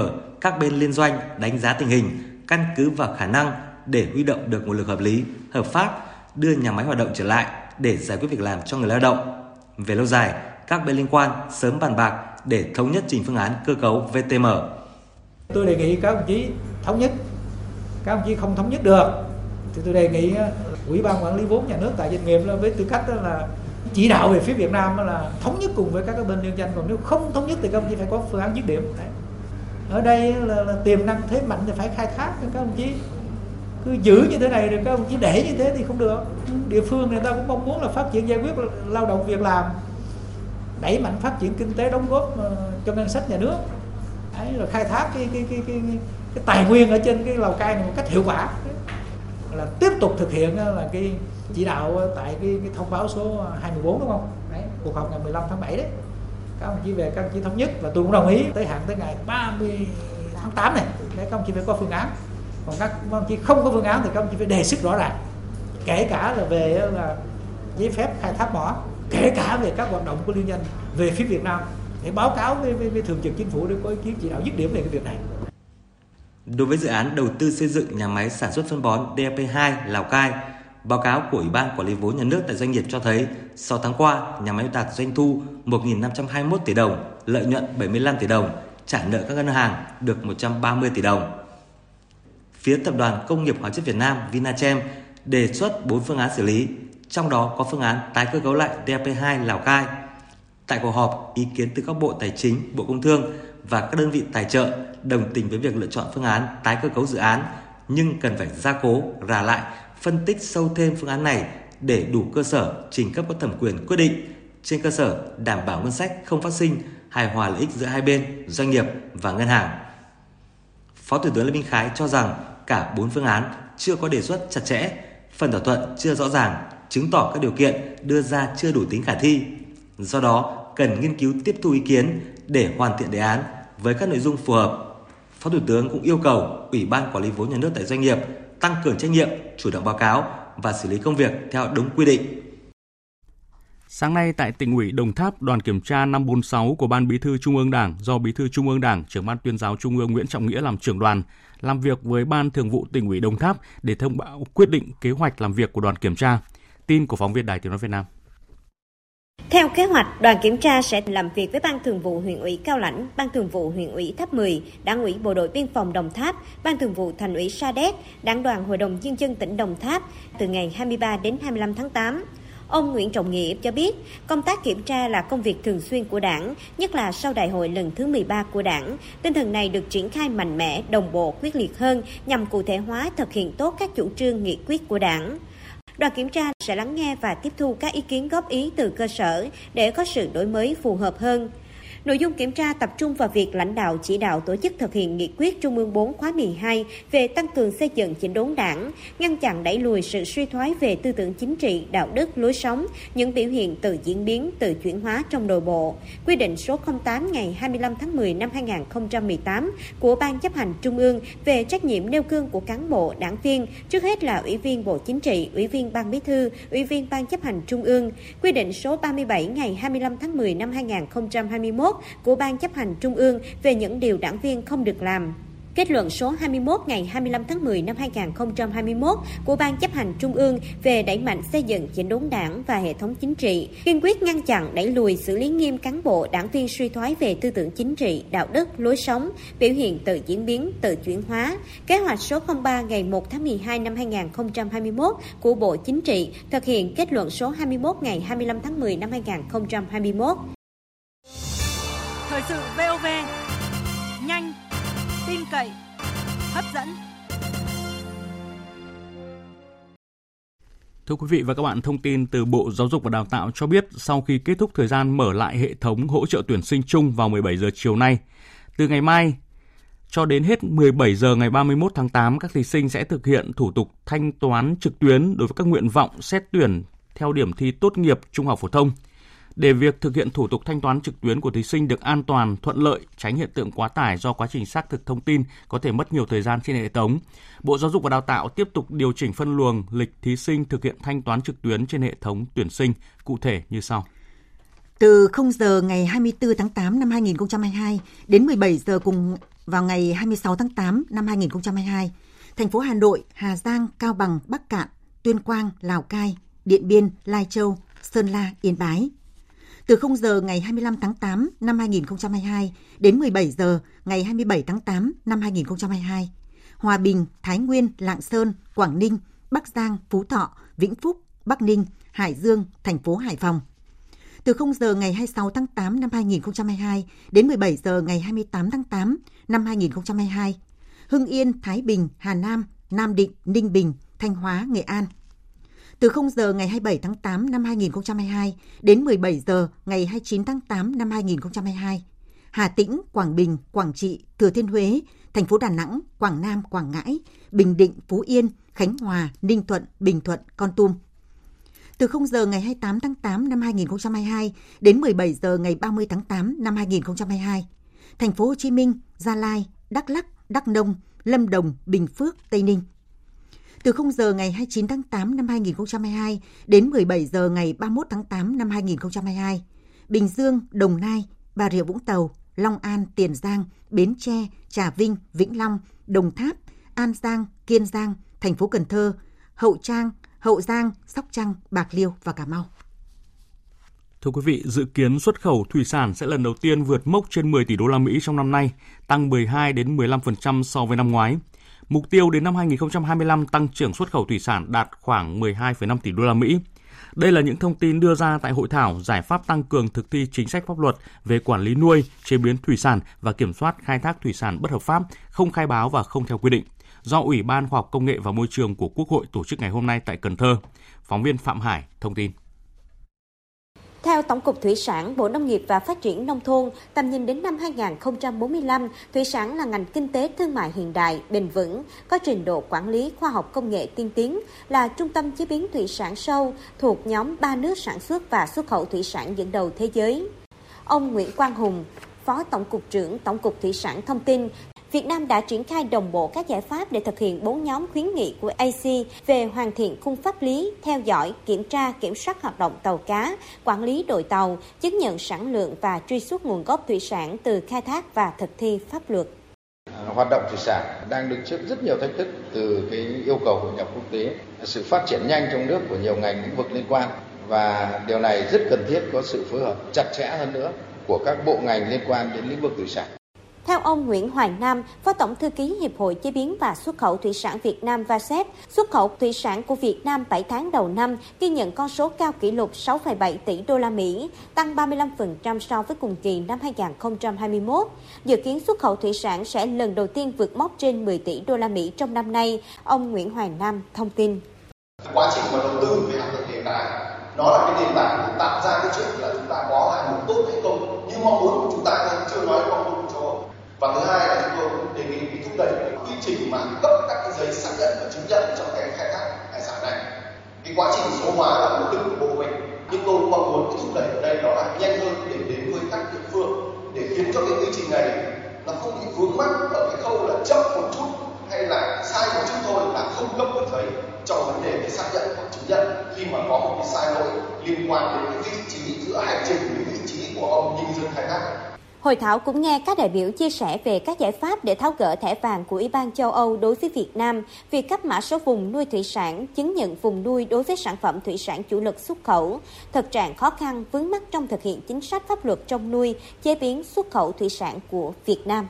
các bên liên doanh đánh giá tình hình, căn cứ vào khả năng để huy động được nguồn lực hợp lý, hợp pháp, đưa nhà máy hoạt động trở lại để giải quyết việc làm cho người lao động. Về lâu dài, các bên liên quan sớm bàn bạc để thống nhất trình phương án cơ cấu VTM. Tôi đề nghị các đồng chí thống nhất. Các ông chí không thống nhất được thì tôi đề nghị ờ, Ủy ban quản lý vốn nhà nước tại doanh nghiệp là với tư cách đó là chỉ đạo về phía Việt Nam là thống nhất cùng với các bên liên doanh còn nếu không thống nhất thì các ông chí phải có phương án dứt điểm Đấy ở đây là, là tiềm năng thế mạnh thì phải khai thác các ông chí cứ giữ như thế này rồi các ông chí để như thế thì không được địa phương người ta cũng mong muốn là phát triển giải quyết lao động việc làm đẩy mạnh phát triển kinh tế đóng góp ờ, cho ngân sách nhà nước Đấy, là khai thác cái cái, cái, cái, cái, cái tài nguyên ở trên cái lào cai này một cách hiệu quả là tiếp tục thực hiện ờ, là cái chỉ đạo ờ, tại cái, cái thông báo số 24 đúng không? Đấy, cuộc họp ngày 15 tháng 7 đấy các ông chí về các ông chí thống nhất và tôi cũng đồng ý tới hạn tới ngày 30 tháng 8 này để các ông chí phải có phương án còn các ông chí không có phương án thì các ông chí phải đề xuất rõ ràng kể cả là về là giấy phép khai thác mỏ kể cả về các hoạt động của liên doanh về phía Việt Nam để báo cáo với, với, với thường trực chính phủ để có ý kiến chỉ đạo dứt điểm về cái việc này. Đối với dự án đầu tư xây dựng nhà máy sản xuất phân bón DAP2 Lào Cai, báo cáo của Ủy ban Quản lý vốn nhà nước tại doanh nghiệp cho thấy 6 tháng qua, nhà máy đạt doanh thu 1.521 tỷ đồng, lợi nhuận 75 tỷ đồng, trả nợ các ngân hàng được 130 tỷ đồng. Phía Tập đoàn Công nghiệp Hóa chất Việt Nam Vinachem đề xuất 4 phương án xử lý, trong đó có phương án tái cơ cấu lại DAP2 Lào Cai. Tại cuộc họp, ý kiến từ các bộ Tài chính, Bộ Công Thương và các đơn vị tài trợ đồng tình với việc lựa chọn phương án tái cơ cấu dự án, nhưng cần phải gia cố, rà lại, phân tích sâu thêm phương án này để đủ cơ sở trình cấp có thẩm quyền quyết định trên cơ sở đảm bảo ngân sách không phát sinh hài hòa lợi ích giữa hai bên, doanh nghiệp và ngân hàng. Phó Thủ tướng Lê Minh Khái cho rằng cả bốn phương án chưa có đề xuất chặt chẽ, phần thỏa thuận chưa rõ ràng, chứng tỏ các điều kiện đưa ra chưa đủ tính khả thi. Do đó, cần nghiên cứu tiếp thu ý kiến để hoàn thiện đề án với các nội dung phù hợp. Phó Thủ tướng cũng yêu cầu Ủy ban Quản lý vốn nhà nước tại doanh nghiệp tăng cường trách nhiệm, chủ động báo cáo và xử lý công việc theo đúng quy định. Sáng nay tại tỉnh ủy Đồng Tháp, đoàn kiểm tra 546 của Ban Bí thư Trung ương Đảng do Bí thư Trung ương Đảng, trưởng ban tuyên giáo Trung ương Nguyễn Trọng Nghĩa làm trưởng đoàn, làm việc với Ban Thường vụ tỉnh ủy Đồng Tháp để thông báo quyết định kế hoạch làm việc của đoàn kiểm tra. Tin của phóng viên Đài Tiếng nói Việt Nam. Theo kế hoạch, đoàn kiểm tra sẽ làm việc với Ban Thường vụ huyện ủy Cao Lãnh, Ban Thường vụ huyện ủy Tháp 10, Đảng ủy Bộ đội Biên phòng Đồng Tháp, Ban Thường vụ Thành ủy Sa Đéc, Đảng đoàn Hội đồng Nhân dân tỉnh Đồng Tháp từ ngày 23 đến 25 tháng 8. Ông Nguyễn Trọng Nghĩa cho biết, công tác kiểm tra là công việc thường xuyên của đảng, nhất là sau đại hội lần thứ 13 của đảng. Tinh thần này được triển khai mạnh mẽ, đồng bộ, quyết liệt hơn nhằm cụ thể hóa thực hiện tốt các chủ trương nghị quyết của đảng. Đoàn kiểm tra sẽ lắng nghe và tiếp thu các ý kiến góp ý từ cơ sở để có sự đổi mới phù hợp hơn. Nội dung kiểm tra tập trung vào việc lãnh đạo chỉ đạo tổ chức thực hiện nghị quyết Trung ương 4 khóa 12 về tăng cường xây dựng chỉnh đốn đảng, ngăn chặn đẩy lùi sự suy thoái về tư tưởng chính trị, đạo đức, lối sống, những biểu hiện tự diễn biến, tự chuyển hóa trong nội bộ. Quy định số 08 ngày 25 tháng 10 năm 2018 của Ban chấp hành Trung ương về trách nhiệm nêu gương của cán bộ, đảng viên, trước hết là Ủy viên Bộ Chính trị, Ủy viên Ban Bí thư, Ủy viên Ban chấp hành Trung ương. Quy định số 37 ngày 25 tháng 10 năm 2021 của Ban chấp hành Trung ương về những điều đảng viên không được làm. Kết luận số 21 ngày 25 tháng 10 năm 2021 của Ban chấp hành Trung ương về đẩy mạnh xây dựng chỉnh đốn đảng và hệ thống chính trị, kiên quyết ngăn chặn đẩy lùi xử lý nghiêm cán bộ đảng viên suy thoái về tư tưởng chính trị, đạo đức, lối sống, biểu hiện tự diễn biến, tự chuyển hóa. Kế hoạch số 03 ngày 1 tháng 12 năm 2021 của Bộ Chính trị thực hiện kết luận số 21 ngày 25 tháng 10 năm 2021. Thời sự VOV nhanh, tin cậy, hấp dẫn. Thưa quý vị và các bạn, thông tin từ Bộ Giáo dục và Đào tạo cho biết sau khi kết thúc thời gian mở lại hệ thống hỗ trợ tuyển sinh chung vào 17 giờ chiều nay, từ ngày mai cho đến hết 17 giờ ngày 31 tháng 8, các thí sinh sẽ thực hiện thủ tục thanh toán trực tuyến đối với các nguyện vọng xét tuyển theo điểm thi tốt nghiệp trung học phổ thông – để việc thực hiện thủ tục thanh toán trực tuyến của thí sinh được an toàn, thuận lợi, tránh hiện tượng quá tải do quá trình xác thực thông tin có thể mất nhiều thời gian trên hệ thống, Bộ Giáo dục và Đào tạo tiếp tục điều chỉnh phân luồng lịch thí sinh thực hiện thanh toán trực tuyến trên hệ thống tuyển sinh cụ thể như sau. Từ 0 giờ ngày 24 tháng 8 năm 2022 đến 17 giờ cùng vào ngày 26 tháng 8 năm 2022, thành phố Hà Nội, Hà Giang, Cao Bằng, Bắc Cạn, Tuyên Quang, Lào Cai, Điện Biên, Lai Châu, Sơn La, Yên Bái từ 0 giờ ngày 25 tháng 8 năm 2022 đến 17 giờ ngày 27 tháng 8 năm 2022. Hòa Bình, Thái Nguyên, Lạng Sơn, Quảng Ninh, Bắc Giang, Phú Thọ, Vĩnh Phúc, Bắc Ninh, Hải Dương, thành phố Hải Phòng. Từ 0 giờ ngày 26 tháng 8 năm 2022 đến 17 giờ ngày 28 tháng 8 năm 2022. Hưng Yên, Thái Bình, Hà Nam, Nam Định, Ninh Bình, Thanh Hóa, Nghệ An – từ 0 giờ ngày 27 tháng 8 năm 2022 đến 17 giờ ngày 29 tháng 8 năm 2022. Hà Tĩnh, Quảng Bình, Quảng Trị, Thừa Thiên Huế, thành phố Đà Nẵng, Quảng Nam, Quảng Ngãi, Bình Định, Phú Yên, Khánh Hòa, Ninh Thuận, Bình Thuận, Con Tum. Từ 0 giờ ngày 28 tháng 8 năm 2022 đến 17 giờ ngày 30 tháng 8 năm 2022, thành phố Hồ Chí Minh, Gia Lai, Đắk Lắk, Đắk Nông, Lâm Đồng, Bình Phước, Tây Ninh. Từ 0 giờ ngày 29 tháng 8 năm 2022 đến 17 giờ ngày 31 tháng 8 năm 2022, Bình Dương, Đồng Nai, Bà Rịa Vũng Tàu, Long An, Tiền Giang, Bến Tre, Trà Vinh, Vĩnh Long, Đồng Tháp, An Giang, Kiên Giang, thành phố Cần Thơ, Hậu Trang, Hậu Giang, Sóc Trăng, Bạc Liêu và Cà Mau. Thưa quý vị, dự kiến xuất khẩu thủy sản sẽ lần đầu tiên vượt mốc trên 10 tỷ đô la Mỹ trong năm nay, tăng 12 đến 15% so với năm ngoái. Mục tiêu đến năm 2025 tăng trưởng xuất khẩu thủy sản đạt khoảng 12,5 tỷ đô la Mỹ. Đây là những thông tin đưa ra tại hội thảo giải pháp tăng cường thực thi chính sách pháp luật về quản lý nuôi, chế biến thủy sản và kiểm soát khai thác thủy sản bất hợp pháp, không khai báo và không theo quy định do Ủy ban Khoa học Công nghệ và Môi trường của Quốc hội tổ chức ngày hôm nay tại Cần Thơ. Phóng viên Phạm Hải thông tin. Theo Tổng cục Thủy sản, Bộ Nông nghiệp và Phát triển Nông thôn, tầm nhìn đến năm 2045, thủy sản là ngành kinh tế thương mại hiện đại, bền vững, có trình độ quản lý khoa học công nghệ tiên tiến, là trung tâm chế biến thủy sản sâu thuộc nhóm ba nước sản xuất và xuất khẩu thủy sản dẫn đầu thế giới. Ông Nguyễn Quang Hùng, Phó Tổng cục trưởng Tổng cục Thủy sản thông tin, Việt Nam đã triển khai đồng bộ các giải pháp để thực hiện bốn nhóm khuyến nghị của AC về hoàn thiện khung pháp lý, theo dõi, kiểm tra, kiểm soát hoạt động tàu cá, quản lý đội tàu, chứng nhận sản lượng và truy xuất nguồn gốc thủy sản từ khai thác và thực thi pháp luật. Hoạt động thủy sản đang đứng trước rất nhiều thách thức từ cái yêu cầu hội nhập quốc tế, sự phát triển nhanh trong nước của nhiều ngành lĩnh vực liên quan và điều này rất cần thiết có sự phối hợp chặt chẽ hơn nữa của các bộ ngành liên quan đến lĩnh vực thủy sản. Theo ông Nguyễn Hoàng Nam, Phó Tổng Thư ký Hiệp hội Chế biến và Xuất khẩu Thủy sản Việt Nam VASEP, xuất khẩu thủy sản của Việt Nam 7 tháng đầu năm ghi nhận con số cao kỷ lục 6,7 tỷ đô la Mỹ, tăng 35% so với cùng kỳ năm 2021. Dự kiến xuất khẩu thủy sản sẽ lần đầu tiên vượt mốc trên 10 tỷ đô la Mỹ trong năm nay, ông Nguyễn Hoàng Nam thông tin. Quá trình mà đầu tư về hạ tầng hiện tại nó là cái nền tảng tạo ra cái chuyện là chúng ta có lại một tốt hay không như mong muốn của chúng ta thôi chưa nói mong muốn của châu Âu và thứ hai là chúng tôi cũng đề nghị thúc đẩy cái quy trình mà cấp các cái giấy xác nhận và chứng nhận trong cái khai thác hải sản này. Cái quá trình số hóa là nỗ lực của bộ mình, nhưng tôi cũng mong muốn cái thúc đẩy ở đây đó là nhanh hơn để đến với các địa phương để khiến cho cái quy trình này nó không bị vướng mắc ở cái khâu là chậm một chút hay là sai một chút thôi là không cấp được giấy trong vấn đề cái xác nhận hoặc chứng nhận khi mà có một cái sai lỗi liên quan đến cái vị trí giữa hành trình với vị trí của ông nhân dân khai thác Hội thảo cũng nghe các đại biểu chia sẻ về các giải pháp để tháo gỡ thẻ vàng của Ủy ban châu Âu đối với Việt Nam, việc cấp mã số vùng nuôi thủy sản, chứng nhận vùng nuôi đối với sản phẩm thủy sản chủ lực xuất khẩu, thực trạng khó khăn vướng mắc trong thực hiện chính sách pháp luật trong nuôi, chế biến xuất khẩu thủy sản của Việt Nam.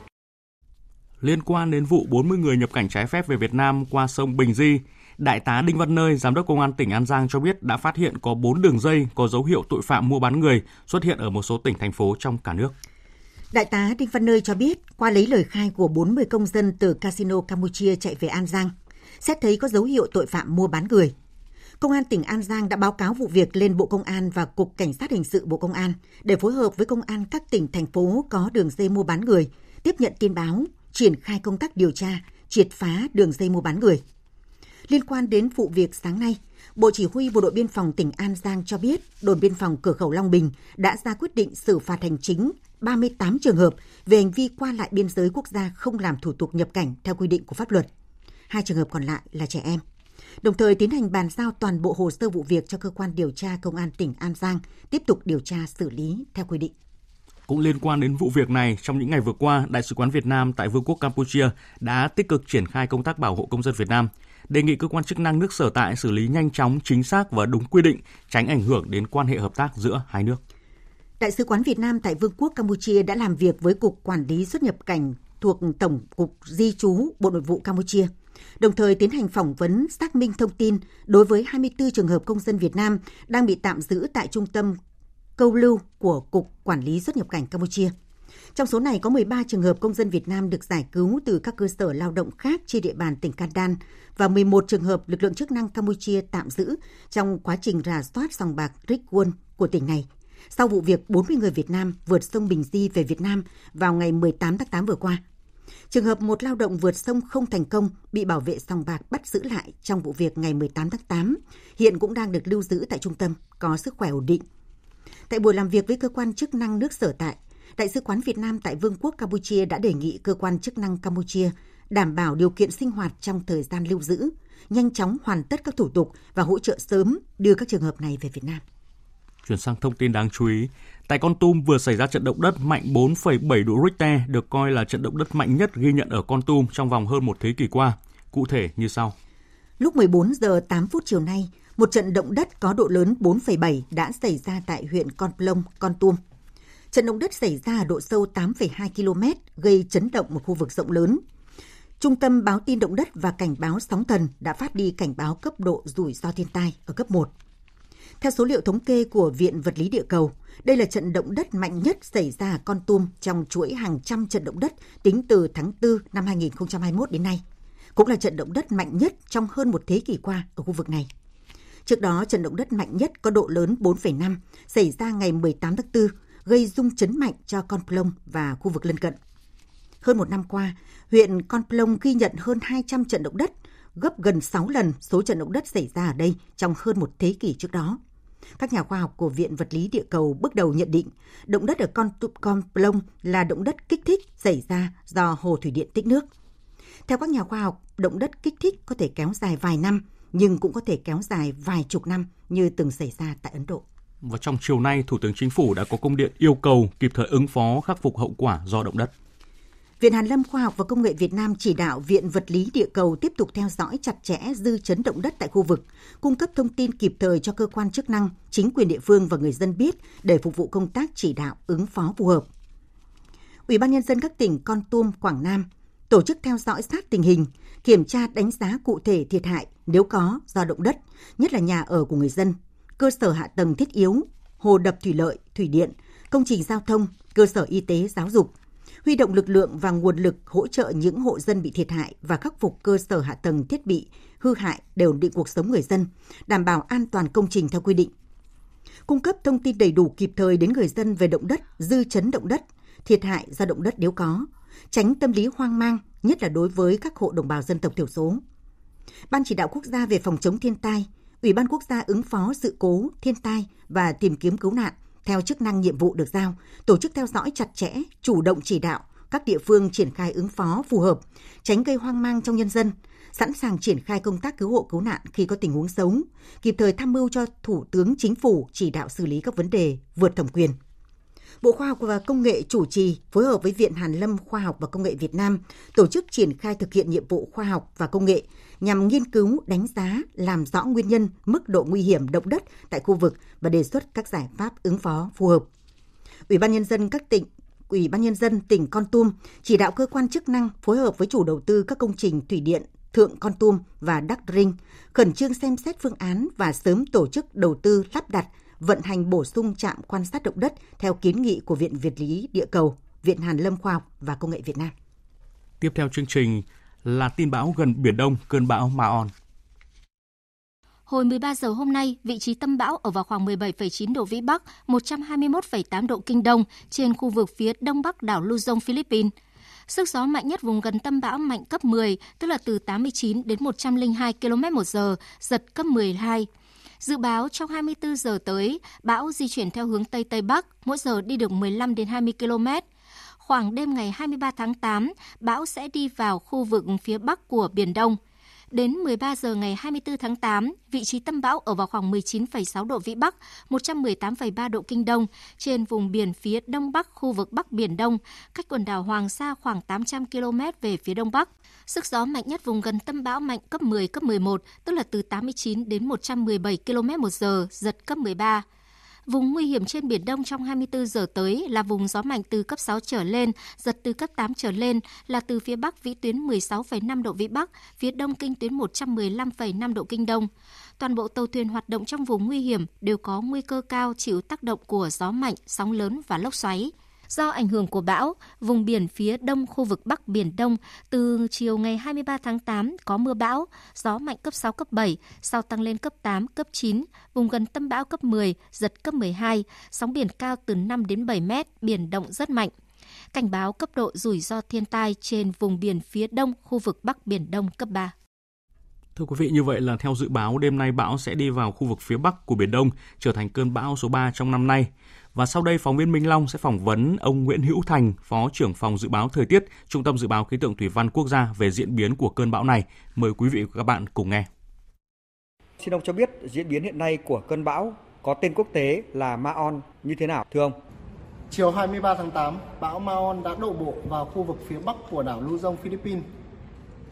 Liên quan đến vụ 40 người nhập cảnh trái phép về Việt Nam qua sông Bình Di, Đại tá Đinh Văn Nơi, Giám đốc Công an tỉnh An Giang cho biết đã phát hiện có 4 đường dây có dấu hiệu tội phạm mua bán người xuất hiện ở một số tỉnh, thành phố trong cả nước. Đại tá Đinh Văn Nơi cho biết, qua lấy lời khai của 40 công dân từ casino Campuchia chạy về An Giang, xét thấy có dấu hiệu tội phạm mua bán người. Công an tỉnh An Giang đã báo cáo vụ việc lên Bộ Công an và Cục Cảnh sát Hình sự Bộ Công an để phối hợp với Công an các tỉnh, thành phố có đường dây mua bán người, tiếp nhận tin báo, triển khai công tác điều tra, triệt phá đường dây mua bán người. Liên quan đến vụ việc sáng nay, Bộ Chỉ huy Bộ đội Biên phòng tỉnh An Giang cho biết đồn biên phòng cửa khẩu Long Bình đã ra quyết định xử phạt hành chính 38 trường hợp về hành vi qua lại biên giới quốc gia không làm thủ tục nhập cảnh theo quy định của pháp luật. Hai trường hợp còn lại là trẻ em. Đồng thời tiến hành bàn giao toàn bộ hồ sơ vụ việc cho cơ quan điều tra công an tỉnh An Giang tiếp tục điều tra xử lý theo quy định. Cũng liên quan đến vụ việc này, trong những ngày vừa qua, Đại sứ quán Việt Nam tại Vương quốc Campuchia đã tích cực triển khai công tác bảo hộ công dân Việt Nam, đề nghị cơ quan chức năng nước sở tại xử lý nhanh chóng, chính xác và đúng quy định, tránh ảnh hưởng đến quan hệ hợp tác giữa hai nước. Đại sứ quán Việt Nam tại Vương quốc Campuchia đã làm việc với Cục Quản lý xuất nhập cảnh thuộc Tổng cục Di trú Bộ Nội vụ Campuchia, đồng thời tiến hành phỏng vấn xác minh thông tin đối với 24 trường hợp công dân Việt Nam đang bị tạm giữ tại trung tâm câu lưu của Cục Quản lý xuất nhập cảnh Campuchia. Trong số này có 13 trường hợp công dân Việt Nam được giải cứu từ các cơ sở lao động khác trên địa bàn tỉnh Kandan và 11 trường hợp lực lượng chức năng Campuchia tạm giữ trong quá trình rà soát sòng bạc Rikwon của tỉnh này sau vụ việc 40 người Việt Nam vượt sông Bình Di về Việt Nam vào ngày 18 tháng 8 vừa qua. Trường hợp một lao động vượt sông không thành công bị bảo vệ sòng bạc bắt giữ lại trong vụ việc ngày 18 tháng 8, hiện cũng đang được lưu giữ tại trung tâm, có sức khỏe ổn định. Tại buổi làm việc với cơ quan chức năng nước sở tại, Đại sứ quán Việt Nam tại Vương quốc Campuchia đã đề nghị cơ quan chức năng Campuchia đảm bảo điều kiện sinh hoạt trong thời gian lưu giữ, nhanh chóng hoàn tất các thủ tục và hỗ trợ sớm đưa các trường hợp này về Việt Nam. Chuyển sang thông tin đáng chú ý, tại Con Tum vừa xảy ra trận động đất mạnh 4,7 độ Richter, được coi là trận động đất mạnh nhất ghi nhận ở Con Tum trong vòng hơn một thế kỷ qua. Cụ thể như sau. Lúc 14 giờ 8 phút chiều nay, một trận động đất có độ lớn 4,7 đã xảy ra tại huyện Con Plong, Con Tum. Trận động đất xảy ra ở độ sâu 8,2 km, gây chấn động một khu vực rộng lớn. Trung tâm báo tin động đất và cảnh báo sóng thần đã phát đi cảnh báo cấp độ rủi ro thiên tai ở cấp 1. Theo số liệu thống kê của Viện Vật lý Địa cầu, đây là trận động đất mạnh nhất xảy ra ở Con Tum trong chuỗi hàng trăm trận động đất tính từ tháng 4 năm 2021 đến nay. Cũng là trận động đất mạnh nhất trong hơn một thế kỷ qua ở khu vực này. Trước đó, trận động đất mạnh nhất có độ lớn 4,5 xảy ra ngày 18 tháng 4, gây rung chấn mạnh cho Con Plong và khu vực lân cận. Hơn một năm qua, huyện Con Plong ghi nhận hơn 200 trận động đất, gấp gần 6 lần số trận động đất xảy ra ở đây trong hơn một thế kỷ trước đó. Các nhà khoa học của Viện Vật lý Địa cầu bước đầu nhận định động đất ở Con, Con Plong là động đất kích thích xảy ra do hồ thủy điện tích nước. Theo các nhà khoa học, động đất kích thích có thể kéo dài vài năm, nhưng cũng có thể kéo dài vài chục năm như từng xảy ra tại Ấn Độ. Và trong chiều nay, Thủ tướng Chính phủ đã có công điện yêu cầu kịp thời ứng phó khắc phục hậu quả do động đất. Viện Hàn lâm Khoa học và Công nghệ Việt Nam chỉ đạo Viện Vật lý Địa cầu tiếp tục theo dõi chặt chẽ dư chấn động đất tại khu vực, cung cấp thông tin kịp thời cho cơ quan chức năng, chính quyền địa phương và người dân biết để phục vụ công tác chỉ đạo ứng phó phù hợp. Ủy ban nhân dân các tỉnh Con Tum, Quảng Nam tổ chức theo dõi sát tình hình, kiểm tra đánh giá cụ thể thiệt hại nếu có do động đất, nhất là nhà ở của người dân, cơ sở hạ tầng thiết yếu, hồ đập thủy lợi, thủy điện, công trình giao thông, cơ sở y tế, giáo dục, huy động lực lượng và nguồn lực hỗ trợ những hộ dân bị thiệt hại và khắc phục cơ sở hạ tầng thiết bị hư hại để ổn định cuộc sống người dân, đảm bảo an toàn công trình theo quy định. Cung cấp thông tin đầy đủ kịp thời đến người dân về động đất, dư chấn động đất, thiệt hại do động đất nếu có, tránh tâm lý hoang mang, nhất là đối với các hộ đồng bào dân tộc thiểu số. Ban chỉ đạo quốc gia về phòng chống thiên tai, Ủy ban quốc gia ứng phó sự cố, thiên tai và tìm kiếm cứu nạn theo chức năng nhiệm vụ được giao, tổ chức theo dõi chặt chẽ, chủ động chỉ đạo các địa phương triển khai ứng phó phù hợp, tránh gây hoang mang trong nhân dân, sẵn sàng triển khai công tác cứu hộ cứu nạn khi có tình huống xấu, kịp thời tham mưu cho Thủ tướng Chính phủ chỉ đạo xử lý các vấn đề vượt thẩm quyền. Bộ Khoa học và Công nghệ chủ trì phối hợp với Viện Hàn lâm Khoa học và Công nghệ Việt Nam tổ chức triển khai thực hiện nhiệm vụ khoa học và công nghệ nhằm nghiên cứu, đánh giá, làm rõ nguyên nhân, mức độ nguy hiểm động đất tại khu vực và đề xuất các giải pháp ứng phó phù hợp. Ủy ban nhân dân các tỉnh Ủy ban nhân dân tỉnh Con Tum chỉ đạo cơ quan chức năng phối hợp với chủ đầu tư các công trình thủy điện Thượng Con Tum và Đắc Rinh khẩn trương xem xét phương án và sớm tổ chức đầu tư lắp đặt vận hành bổ sung trạm quan sát động đất theo kiến nghị của Viện Việt lý Địa cầu, Viện Hàn lâm Khoa học và Công nghệ Việt Nam. Tiếp theo chương trình là tin bão gần Biển Đông, cơn bão Ma-on. Hồi 13 giờ hôm nay, vị trí tâm bão ở vào khoảng 17,9 độ Vĩ Bắc, 121,8 độ Kinh Đông trên khu vực phía đông bắc đảo Luzon, Philippines. Sức gió mạnh nhất vùng gần tâm bão mạnh cấp 10, tức là từ 89 đến 102 km một giờ, giật cấp 12. Dự báo trong 24 giờ tới, bão di chuyển theo hướng Tây Tây Bắc, mỗi giờ đi được 15 đến 20 km. Khoảng đêm ngày 23 tháng 8, bão sẽ đi vào khu vực phía bắc của Biển Đông. Đến 13 giờ ngày 24 tháng 8, vị trí tâm bão ở vào khoảng 19,6 độ Vĩ Bắc, 118,3 độ Kinh Đông, trên vùng biển phía đông bắc khu vực Bắc Biển Đông, cách quần đảo Hoàng Sa khoảng 800 km về phía đông bắc. Sức gió mạnh nhất vùng gần tâm bão mạnh cấp 10, cấp 11, tức là từ 89 đến 117 km một giờ, giật cấp 13. Vùng nguy hiểm trên Biển Đông trong 24 giờ tới là vùng gió mạnh từ cấp 6 trở lên, giật từ cấp 8 trở lên là từ phía Bắc vĩ tuyến 16,5 độ Vĩ Bắc, phía Đông kinh tuyến 115,5 độ Kinh Đông. Toàn bộ tàu thuyền hoạt động trong vùng nguy hiểm đều có nguy cơ cao chịu tác động của gió mạnh, sóng lớn và lốc xoáy. Do ảnh hưởng của bão, vùng biển phía đông khu vực Bắc Biển Đông từ chiều ngày 23 tháng 8 có mưa bão, gió mạnh cấp 6, cấp 7, sau tăng lên cấp 8, cấp 9, vùng gần tâm bão cấp 10, giật cấp 12, sóng biển cao từ 5 đến 7 mét, biển động rất mạnh. cảnh báo cấp độ rủi ro thiên tai trên vùng biển phía đông khu vực Bắc Biển Đông cấp 3. Thưa quý vị, như vậy là theo dự báo đêm nay bão sẽ đi vào khu vực phía Bắc của Biển Đông, trở thành cơn bão số 3 trong năm nay. Và sau đây, phóng viên Minh Long sẽ phỏng vấn ông Nguyễn Hữu Thành, Phó trưởng phòng dự báo thời tiết, Trung tâm Dự báo Khí tượng Thủy văn Quốc gia về diễn biến của cơn bão này. Mời quý vị và các bạn cùng nghe. Xin ông cho biết diễn biến hiện nay của cơn bão có tên quốc tế là Maon như thế nào thưa ông? Chiều 23 tháng 8, bão Maon đã đổ bộ vào khu vực phía bắc của đảo Luzon, Philippines.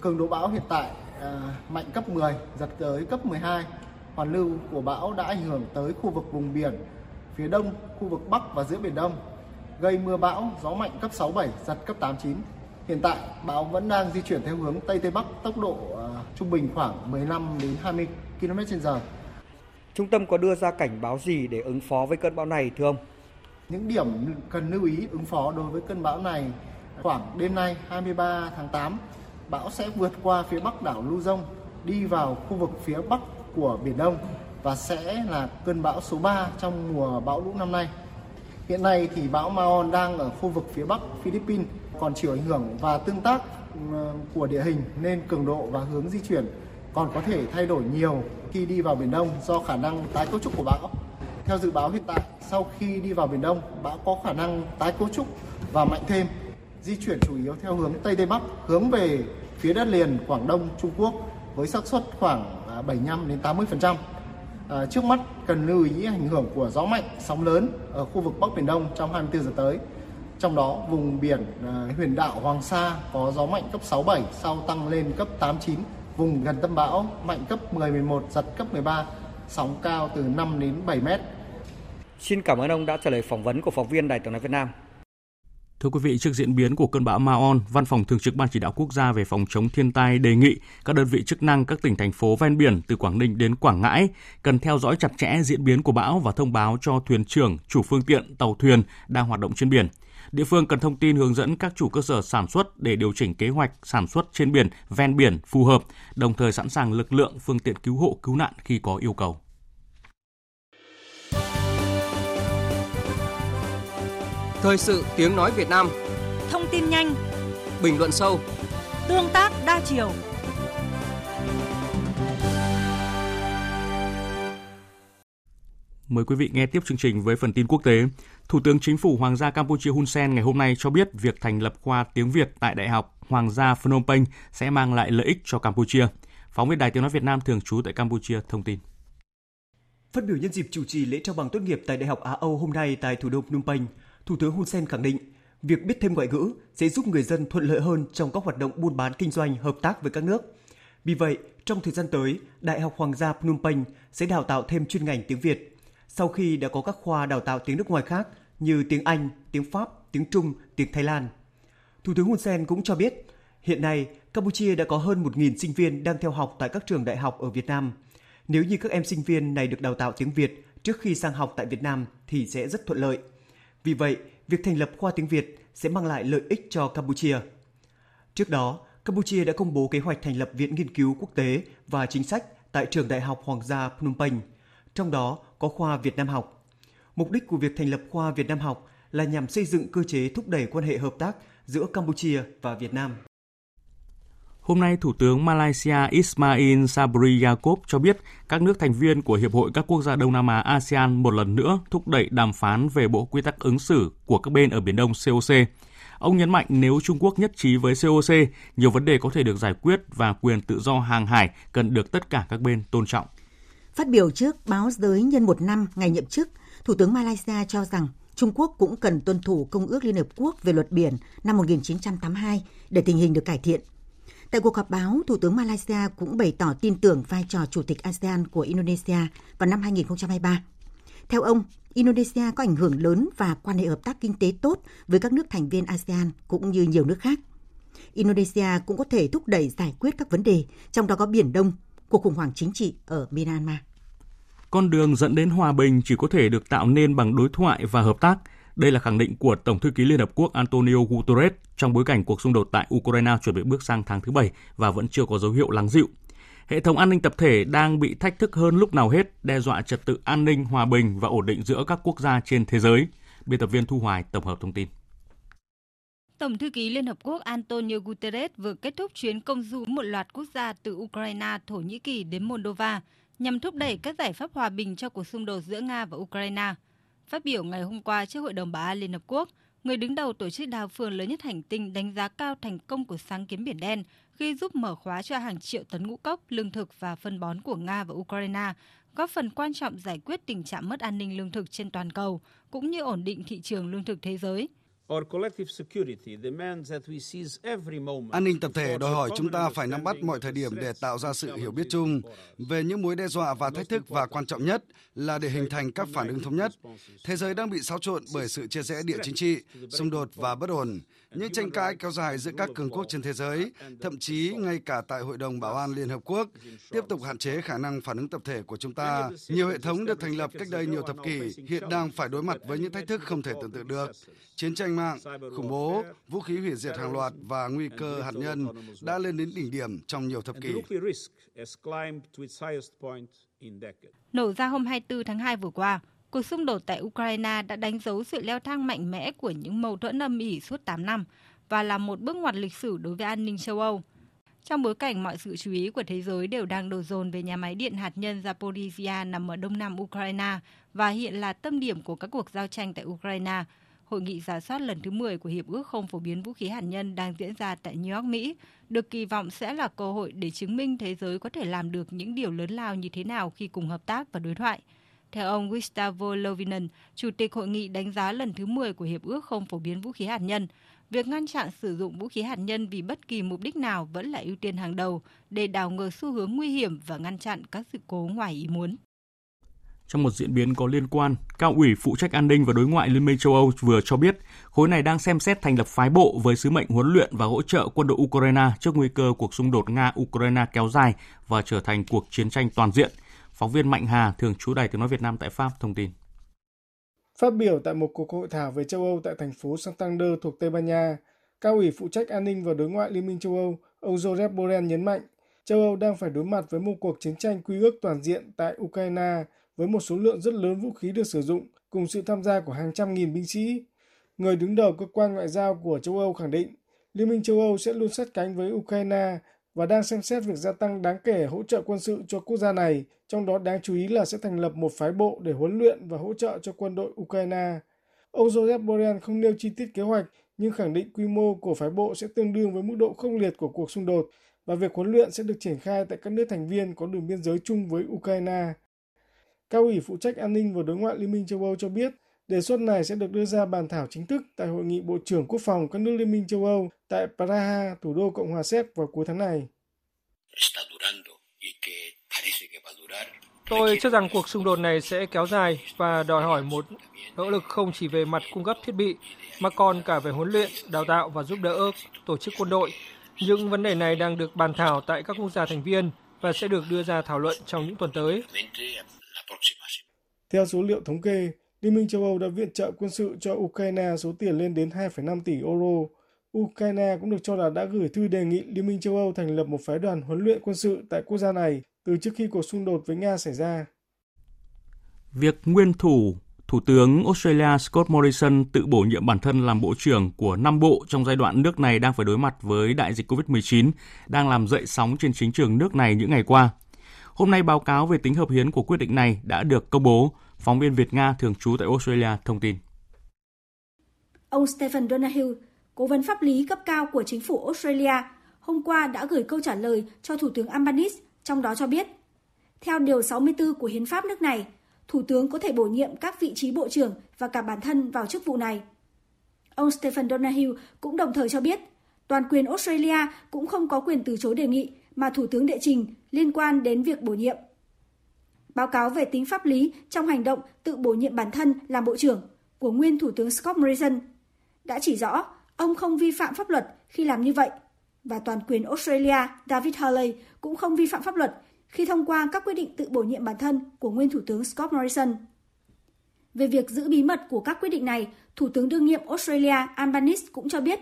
Cường độ bão hiện tại mạnh cấp 10, giật tới cấp 12. Hoàn lưu của bão đã ảnh hưởng tới khu vực vùng biển phía đông, khu vực bắc và giữa biển Đông, gây mưa bão, gió mạnh cấp 6 7, giật cấp 8 9. Hiện tại bão vẫn đang di chuyển theo hướng tây tây bắc, tốc độ à, trung bình khoảng 15 đến 20 km/h. Trung tâm có đưa ra cảnh báo gì để ứng phó với cơn bão này thưa ông? Những điểm cần lưu ý ứng phó đối với cơn bão này khoảng đêm nay 23 tháng 8, bão sẽ vượt qua phía bắc đảo Luzon, đi vào khu vực phía bắc của Biển Đông và sẽ là cơn bão số 3 trong mùa bão lũ năm nay. Hiện nay thì bão Maon đang ở khu vực phía bắc Philippines còn chịu ảnh hưởng và tương tác ừ, của địa hình nên cường độ và hướng di chuyển còn có thể thay đổi nhiều khi đi vào Biển Đông do khả năng tái cấu trúc của bão. Theo dự báo hiện tại, sau khi đi vào Biển Đông, bão có khả năng tái cấu trúc và mạnh thêm, di chuyển chủ yếu theo hướng Tây Tây Bắc, hướng về phía đất liền Quảng Đông, Trung Quốc với xác suất khoảng à, 75 đến 80%. À, trước mắt cần lưu ý ảnh hưởng của gió mạnh, sóng lớn ở khu vực Bắc Biển Đông trong 24 giờ tới. Trong đó, vùng biển à, huyền đảo Hoàng Sa có gió mạnh cấp 6 7 sau tăng lên cấp 8 9 vùng gần tâm bão mạnh cấp 10 11 giật cấp 13, sóng cao từ 5 đến 7 mét. Xin cảm ơn ông đã trả lời phỏng vấn của phóng viên Đài tiếng nói Việt Nam. Thưa quý vị, trước diễn biến của cơn bão Maon, Văn phòng Thường trực Ban Chỉ đạo Quốc gia về phòng chống thiên tai đề nghị các đơn vị chức năng các tỉnh thành phố ven biển từ Quảng Ninh đến Quảng Ngãi cần theo dõi chặt chẽ diễn biến của bão và thông báo cho thuyền trưởng, chủ phương tiện, tàu thuyền đang hoạt động trên biển. Địa phương cần thông tin hướng dẫn các chủ cơ sở sản xuất để điều chỉnh kế hoạch sản xuất trên biển, ven biển phù hợp, đồng thời sẵn sàng lực lượng, phương tiện cứu hộ, cứu nạn khi có yêu cầu. Thời sự tiếng nói Việt Nam Thông tin nhanh Bình luận sâu Tương tác đa chiều Mời quý vị nghe tiếp chương trình với phần tin quốc tế. Thủ tướng Chính phủ Hoàng gia Campuchia Hun Sen ngày hôm nay cho biết việc thành lập khoa tiếng Việt tại Đại học Hoàng gia Phnom Penh sẽ mang lại lợi ích cho Campuchia. Phóng viên Đài Tiếng Nói Việt Nam thường trú tại Campuchia thông tin. Phát biểu nhân dịp chủ trì lễ trao bằng tốt nghiệp tại Đại học Á Âu hôm nay tại thủ đô Phnom Penh, Thủ tướng Hun Sen khẳng định việc biết thêm ngoại ngữ sẽ giúp người dân thuận lợi hơn trong các hoạt động buôn bán kinh doanh hợp tác với các nước. Vì vậy, trong thời gian tới, Đại học Hoàng gia Phnom Penh sẽ đào tạo thêm chuyên ngành tiếng Việt sau khi đã có các khoa đào tạo tiếng nước ngoài khác như tiếng Anh, tiếng Pháp, tiếng Trung, tiếng Thái Lan. Thủ tướng Hun Sen cũng cho biết, hiện nay Campuchia đã có hơn 1.000 sinh viên đang theo học tại các trường đại học ở Việt Nam. Nếu như các em sinh viên này được đào tạo tiếng Việt trước khi sang học tại Việt Nam thì sẽ rất thuận lợi. Vì vậy, việc thành lập khoa tiếng Việt sẽ mang lại lợi ích cho Campuchia. Trước đó, Campuchia đã công bố kế hoạch thành lập Viện Nghiên cứu Quốc tế và Chính sách tại Trường Đại học Hoàng gia Phnom Penh – trong đó có khoa Việt Nam học. Mục đích của việc thành lập khoa Việt Nam học là nhằm xây dựng cơ chế thúc đẩy quan hệ hợp tác giữa Campuchia và Việt Nam. Hôm nay, Thủ tướng Malaysia Ismail Sabri Yaakob cho biết các nước thành viên của Hiệp hội các quốc gia Đông Nam Á ASEAN một lần nữa thúc đẩy đàm phán về bộ quy tắc ứng xử của các bên ở Biển Đông COC. Ông nhấn mạnh nếu Trung Quốc nhất trí với COC, nhiều vấn đề có thể được giải quyết và quyền tự do hàng hải cần được tất cả các bên tôn trọng. Phát biểu trước báo giới nhân một năm ngày nhậm chức, Thủ tướng Malaysia cho rằng Trung Quốc cũng cần tuân thủ Công ước Liên Hợp Quốc về luật biển năm 1982 để tình hình được cải thiện. Tại cuộc họp báo, Thủ tướng Malaysia cũng bày tỏ tin tưởng vai trò Chủ tịch ASEAN của Indonesia vào năm 2023. Theo ông, Indonesia có ảnh hưởng lớn và quan hệ hợp tác kinh tế tốt với các nước thành viên ASEAN cũng như nhiều nước khác. Indonesia cũng có thể thúc đẩy giải quyết các vấn đề, trong đó có Biển Đông, cuộc khủng hoảng chính trị ở Myanmar. Con đường dẫn đến hòa bình chỉ có thể được tạo nên bằng đối thoại và hợp tác. Đây là khẳng định của Tổng thư ký Liên Hợp Quốc Antonio Guterres trong bối cảnh cuộc xung đột tại Ukraine chuẩn bị bước sang tháng thứ bảy và vẫn chưa có dấu hiệu lắng dịu. Hệ thống an ninh tập thể đang bị thách thức hơn lúc nào hết, đe dọa trật tự an ninh, hòa bình và ổn định giữa các quốc gia trên thế giới. Biên tập viên Thu Hoài tổng hợp thông tin. Tổng thư ký Liên Hợp Quốc Antonio Guterres vừa kết thúc chuyến công du một loạt quốc gia từ Ukraine, Thổ Nhĩ Kỳ đến Moldova nhằm thúc đẩy các giải pháp hòa bình cho cuộc xung đột giữa Nga và Ukraine. Phát biểu ngày hôm qua trước Hội đồng Bảo an Liên Hợp Quốc, người đứng đầu tổ chức đa phương lớn nhất hành tinh đánh giá cao thành công của sáng kiến Biển Đen khi giúp mở khóa cho hàng triệu tấn ngũ cốc, lương thực và phân bón của Nga và Ukraine, góp phần quan trọng giải quyết tình trạng mất an ninh lương thực trên toàn cầu, cũng như ổn định thị trường lương thực thế giới. An ninh tập thể đòi hỏi chúng ta phải nắm bắt mọi thời điểm để tạo ra sự hiểu biết chung về những mối đe dọa và thách thức và quan trọng nhất là để hình thành các phản ứng thống nhất. Thế giới đang bị xáo trộn bởi sự chia rẽ địa chính trị, xung đột và bất ổn. Những tranh cãi kéo dài giữa các cường quốc trên thế giới, thậm chí ngay cả tại Hội đồng Bảo an Liên Hợp Quốc, tiếp tục hạn chế khả năng phản ứng tập thể của chúng ta. Nhiều hệ thống được thành lập cách đây nhiều thập kỷ hiện đang phải đối mặt với những thách thức không thể tưởng tượng được. Chiến tranh mạng, khủng bố, vũ khí hủy diệt hàng loạt và nguy cơ hạt nhân đã lên đến đỉnh điểm trong nhiều thập kỷ. Nổ ra hôm 24 tháng 2 vừa qua, cuộc xung đột tại Ukraine đã đánh dấu sự leo thang mạnh mẽ của những mâu thuẫn âm ỉ suốt 8 năm và là một bước ngoặt lịch sử đối với an ninh châu Âu. Trong bối cảnh mọi sự chú ý của thế giới đều đang đổ dồn về nhà máy điện hạt nhân Zaporizhia nằm ở đông nam Ukraine và hiện là tâm điểm của các cuộc giao tranh tại Ukraine, Hội nghị giả soát lần thứ 10 của Hiệp ước không phổ biến vũ khí hạt nhân đang diễn ra tại New York, Mỹ, được kỳ vọng sẽ là cơ hội để chứng minh thế giới có thể làm được những điều lớn lao như thế nào khi cùng hợp tác và đối thoại. Theo ông Gustavo Lovinen, Chủ tịch Hội nghị đánh giá lần thứ 10 của Hiệp ước không phổ biến vũ khí hạt nhân, việc ngăn chặn sử dụng vũ khí hạt nhân vì bất kỳ mục đích nào vẫn là ưu tiên hàng đầu để đảo ngược xu hướng nguy hiểm và ngăn chặn các sự cố ngoài ý muốn. Trong một diễn biến có liên quan, Cao ủy phụ trách an ninh và đối ngoại Liên minh châu Âu vừa cho biết khối này đang xem xét thành lập phái bộ với sứ mệnh huấn luyện và hỗ trợ quân đội Ukraine trước nguy cơ cuộc xung đột Nga-Ukraine kéo dài và trở thành cuộc chiến tranh toàn diện. Phóng viên Mạnh Hà, thường trú Đài tiếng nói Việt Nam tại Pháp thông tin. Phát biểu tại một cuộc hội thảo về châu Âu tại thành phố Santander thuộc Tây Ban Nha, Cao ủy phụ trách an ninh và đối ngoại Liên minh châu Âu, ông Josep Borrell nhấn mạnh, châu Âu đang phải đối mặt với một cuộc chiến tranh quy ước toàn diện tại Ukraine với một số lượng rất lớn vũ khí được sử dụng cùng sự tham gia của hàng trăm nghìn binh sĩ. Người đứng đầu cơ quan ngoại giao của châu Âu khẳng định Liên minh châu Âu sẽ luôn sát cánh với Ukraine và đang xem xét việc gia tăng đáng kể hỗ trợ quân sự cho quốc gia này, trong đó đáng chú ý là sẽ thành lập một phái bộ để huấn luyện và hỗ trợ cho quân đội Ukraine. Ông Joseph Borrell không nêu chi tiết kế hoạch, nhưng khẳng định quy mô của phái bộ sẽ tương đương với mức độ không liệt của cuộc xung đột và việc huấn luyện sẽ được triển khai tại các nước thành viên có đường biên giới chung với Ukraine. Cao ủy phụ trách an ninh và đối ngoại Liên minh châu Âu cho biết, đề xuất này sẽ được đưa ra bàn thảo chính thức tại Hội nghị Bộ trưởng Quốc phòng các nước Liên minh châu Âu tại Praha, thủ đô Cộng hòa Séc vào cuối tháng này. Tôi cho rằng cuộc xung đột này sẽ kéo dài và đòi hỏi một nỗ lực không chỉ về mặt cung cấp thiết bị, mà còn cả về huấn luyện, đào tạo và giúp đỡ tổ chức quân đội. Những vấn đề này đang được bàn thảo tại các quốc gia thành viên và sẽ được đưa ra thảo luận trong những tuần tới. Theo số liệu thống kê, Liên minh châu Âu đã viện trợ quân sự cho Ukraine số tiền lên đến 2,5 tỷ euro. Ukraine cũng được cho là đã gửi thư đề nghị Liên minh châu Âu thành lập một phái đoàn huấn luyện quân sự tại quốc gia này từ trước khi cuộc xung đột với Nga xảy ra. Việc nguyên thủ Thủ tướng Australia Scott Morrison tự bổ nhiệm bản thân làm bộ trưởng của năm bộ trong giai đoạn nước này đang phải đối mặt với đại dịch COVID-19 đang làm dậy sóng trên chính trường nước này những ngày qua. Hôm nay báo cáo về tính hợp hiến của quyết định này đã được công bố, phóng viên Việt Nga thường trú tại Australia thông tin. Ông Stephen Donahue, cố vấn pháp lý cấp cao của chính phủ Australia, hôm qua đã gửi câu trả lời cho Thủ tướng Albanese, trong đó cho biết, theo Điều 64 của Hiến pháp nước này, Thủ tướng có thể bổ nhiệm các vị trí bộ trưởng và cả bản thân vào chức vụ này. Ông Stephen Donahue cũng đồng thời cho biết, toàn quyền Australia cũng không có quyền từ chối đề nghị mà Thủ tướng đệ trình liên quan đến việc bổ nhiệm. Báo cáo về tính pháp lý trong hành động tự bổ nhiệm bản thân làm bộ trưởng của nguyên Thủ tướng Scott Morrison đã chỉ rõ ông không vi phạm pháp luật khi làm như vậy và toàn quyền Australia David Hurley cũng không vi phạm pháp luật khi thông qua các quyết định tự bổ nhiệm bản thân của nguyên Thủ tướng Scott Morrison. Về việc giữ bí mật của các quyết định này, Thủ tướng đương nhiệm Australia Albanese cũng cho biết,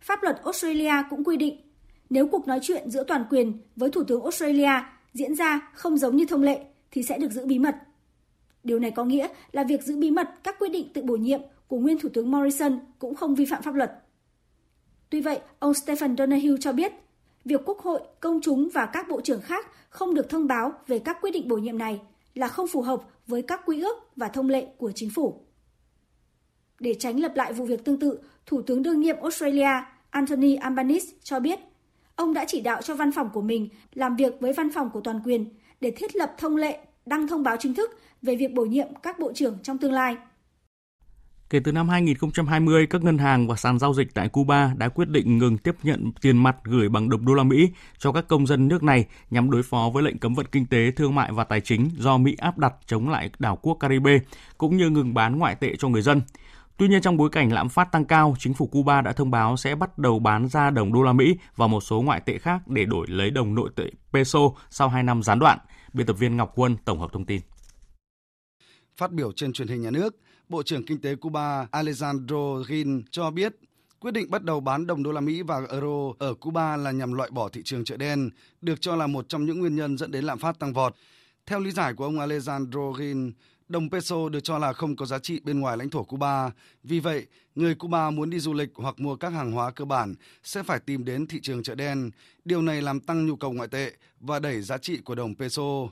pháp luật Australia cũng quy định nếu cuộc nói chuyện giữa toàn quyền với Thủ tướng Australia diễn ra không giống như thông lệ thì sẽ được giữ bí mật. Điều này có nghĩa là việc giữ bí mật các quyết định tự bổ nhiệm của nguyên Thủ tướng Morrison cũng không vi phạm pháp luật. Tuy vậy, ông Stephen Donahue cho biết, việc Quốc hội, công chúng và các bộ trưởng khác không được thông báo về các quyết định bổ nhiệm này là không phù hợp với các quy ước và thông lệ của chính phủ. Để tránh lập lại vụ việc tương tự, Thủ tướng đương nhiệm Australia Anthony Albanese cho biết ông đã chỉ đạo cho văn phòng của mình làm việc với văn phòng của toàn quyền để thiết lập thông lệ đăng thông báo chính thức về việc bổ nhiệm các bộ trưởng trong tương lai. Kể từ năm 2020, các ngân hàng và sàn giao dịch tại Cuba đã quyết định ngừng tiếp nhận tiền mặt gửi bằng đồng đô la Mỹ cho các công dân nước này nhằm đối phó với lệnh cấm vận kinh tế, thương mại và tài chính do Mỹ áp đặt chống lại đảo quốc Caribe, cũng như ngừng bán ngoại tệ cho người dân. Tuy nhiên trong bối cảnh lạm phát tăng cao, chính phủ Cuba đã thông báo sẽ bắt đầu bán ra đồng đô la Mỹ và một số ngoại tệ khác để đổi lấy đồng nội tệ peso sau 2 năm gián đoạn. Biên tập viên Ngọc Quân tổng hợp thông tin. Phát biểu trên truyền hình nhà nước, Bộ trưởng Kinh tế Cuba Alejandro Gin cho biết quyết định bắt đầu bán đồng đô la Mỹ và euro ở Cuba là nhằm loại bỏ thị trường chợ đen, được cho là một trong những nguyên nhân dẫn đến lạm phát tăng vọt. Theo lý giải của ông Alejandro Gin, đồng peso được cho là không có giá trị bên ngoài lãnh thổ Cuba. Vì vậy, người Cuba muốn đi du lịch hoặc mua các hàng hóa cơ bản sẽ phải tìm đến thị trường chợ đen. Điều này làm tăng nhu cầu ngoại tệ và đẩy giá trị của đồng peso.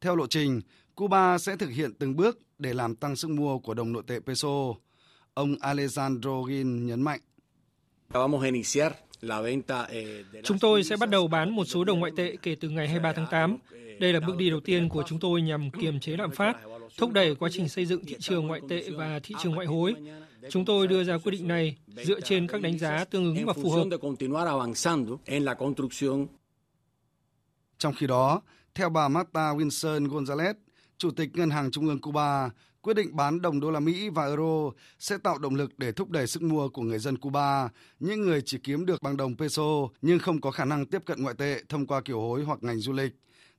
Theo lộ trình, Cuba sẽ thực hiện từng bước để làm tăng sức mua của đồng nội tệ peso. Ông Alejandro Gin nhấn mạnh. Chúng tôi sẽ bắt đầu bán một số đồng ngoại tệ kể từ ngày 23 tháng 8. Đây là bước đi đầu tiên của chúng tôi nhằm kiềm chế lạm phát, thúc đẩy quá trình xây dựng thị trường ngoại tệ và thị trường ngoại hối. Chúng tôi đưa ra quyết định này dựa trên các đánh giá tương ứng và phù hợp. Trong khi đó, theo bà Marta Wilson Gonzalez, Chủ tịch Ngân hàng Trung ương Cuba, quyết định bán đồng đô la Mỹ và euro sẽ tạo động lực để thúc đẩy sức mua của người dân Cuba, những người chỉ kiếm được bằng đồng peso nhưng không có khả năng tiếp cận ngoại tệ thông qua kiều hối hoặc ngành du lịch.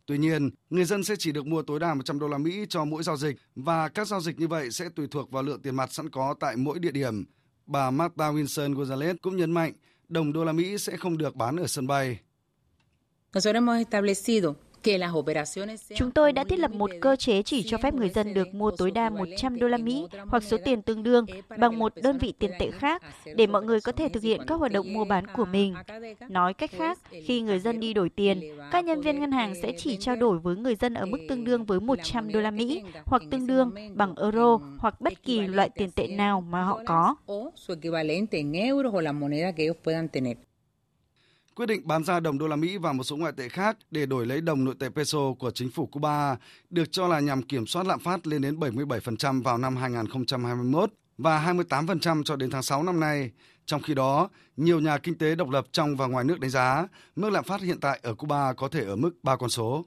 Tuy nhiên, người dân sẽ chỉ được mua tối đa 100 đô la Mỹ cho mỗi giao dịch và các giao dịch như vậy sẽ tùy thuộc vào lượng tiền mặt sẵn có tại mỗi địa điểm. Bà Marta Wilson Gonzalez cũng nhấn mạnh đồng đô la Mỹ sẽ không được bán ở sân bay. Chúng tôi đã thiết lập một cơ chế chỉ cho phép người dân được mua tối đa 100 đô la Mỹ hoặc số tiền tương đương bằng một đơn vị tiền tệ khác để mọi người có thể thực hiện các hoạt động mua bán của mình. Nói cách khác, khi người dân đi đổi tiền, các nhân viên ngân hàng sẽ chỉ trao đổi với người dân ở mức tương đương với 100 đô la Mỹ hoặc tương đương bằng euro hoặc bất kỳ loại tiền tệ nào mà họ có quyết định bán ra đồng đô la Mỹ và một số ngoại tệ khác để đổi lấy đồng nội tệ peso của chính phủ Cuba được cho là nhằm kiểm soát lạm phát lên đến 77% vào năm 2021 và 28% cho đến tháng 6 năm nay. Trong khi đó, nhiều nhà kinh tế độc lập trong và ngoài nước đánh giá mức lạm phát hiện tại ở Cuba có thể ở mức 3 con số.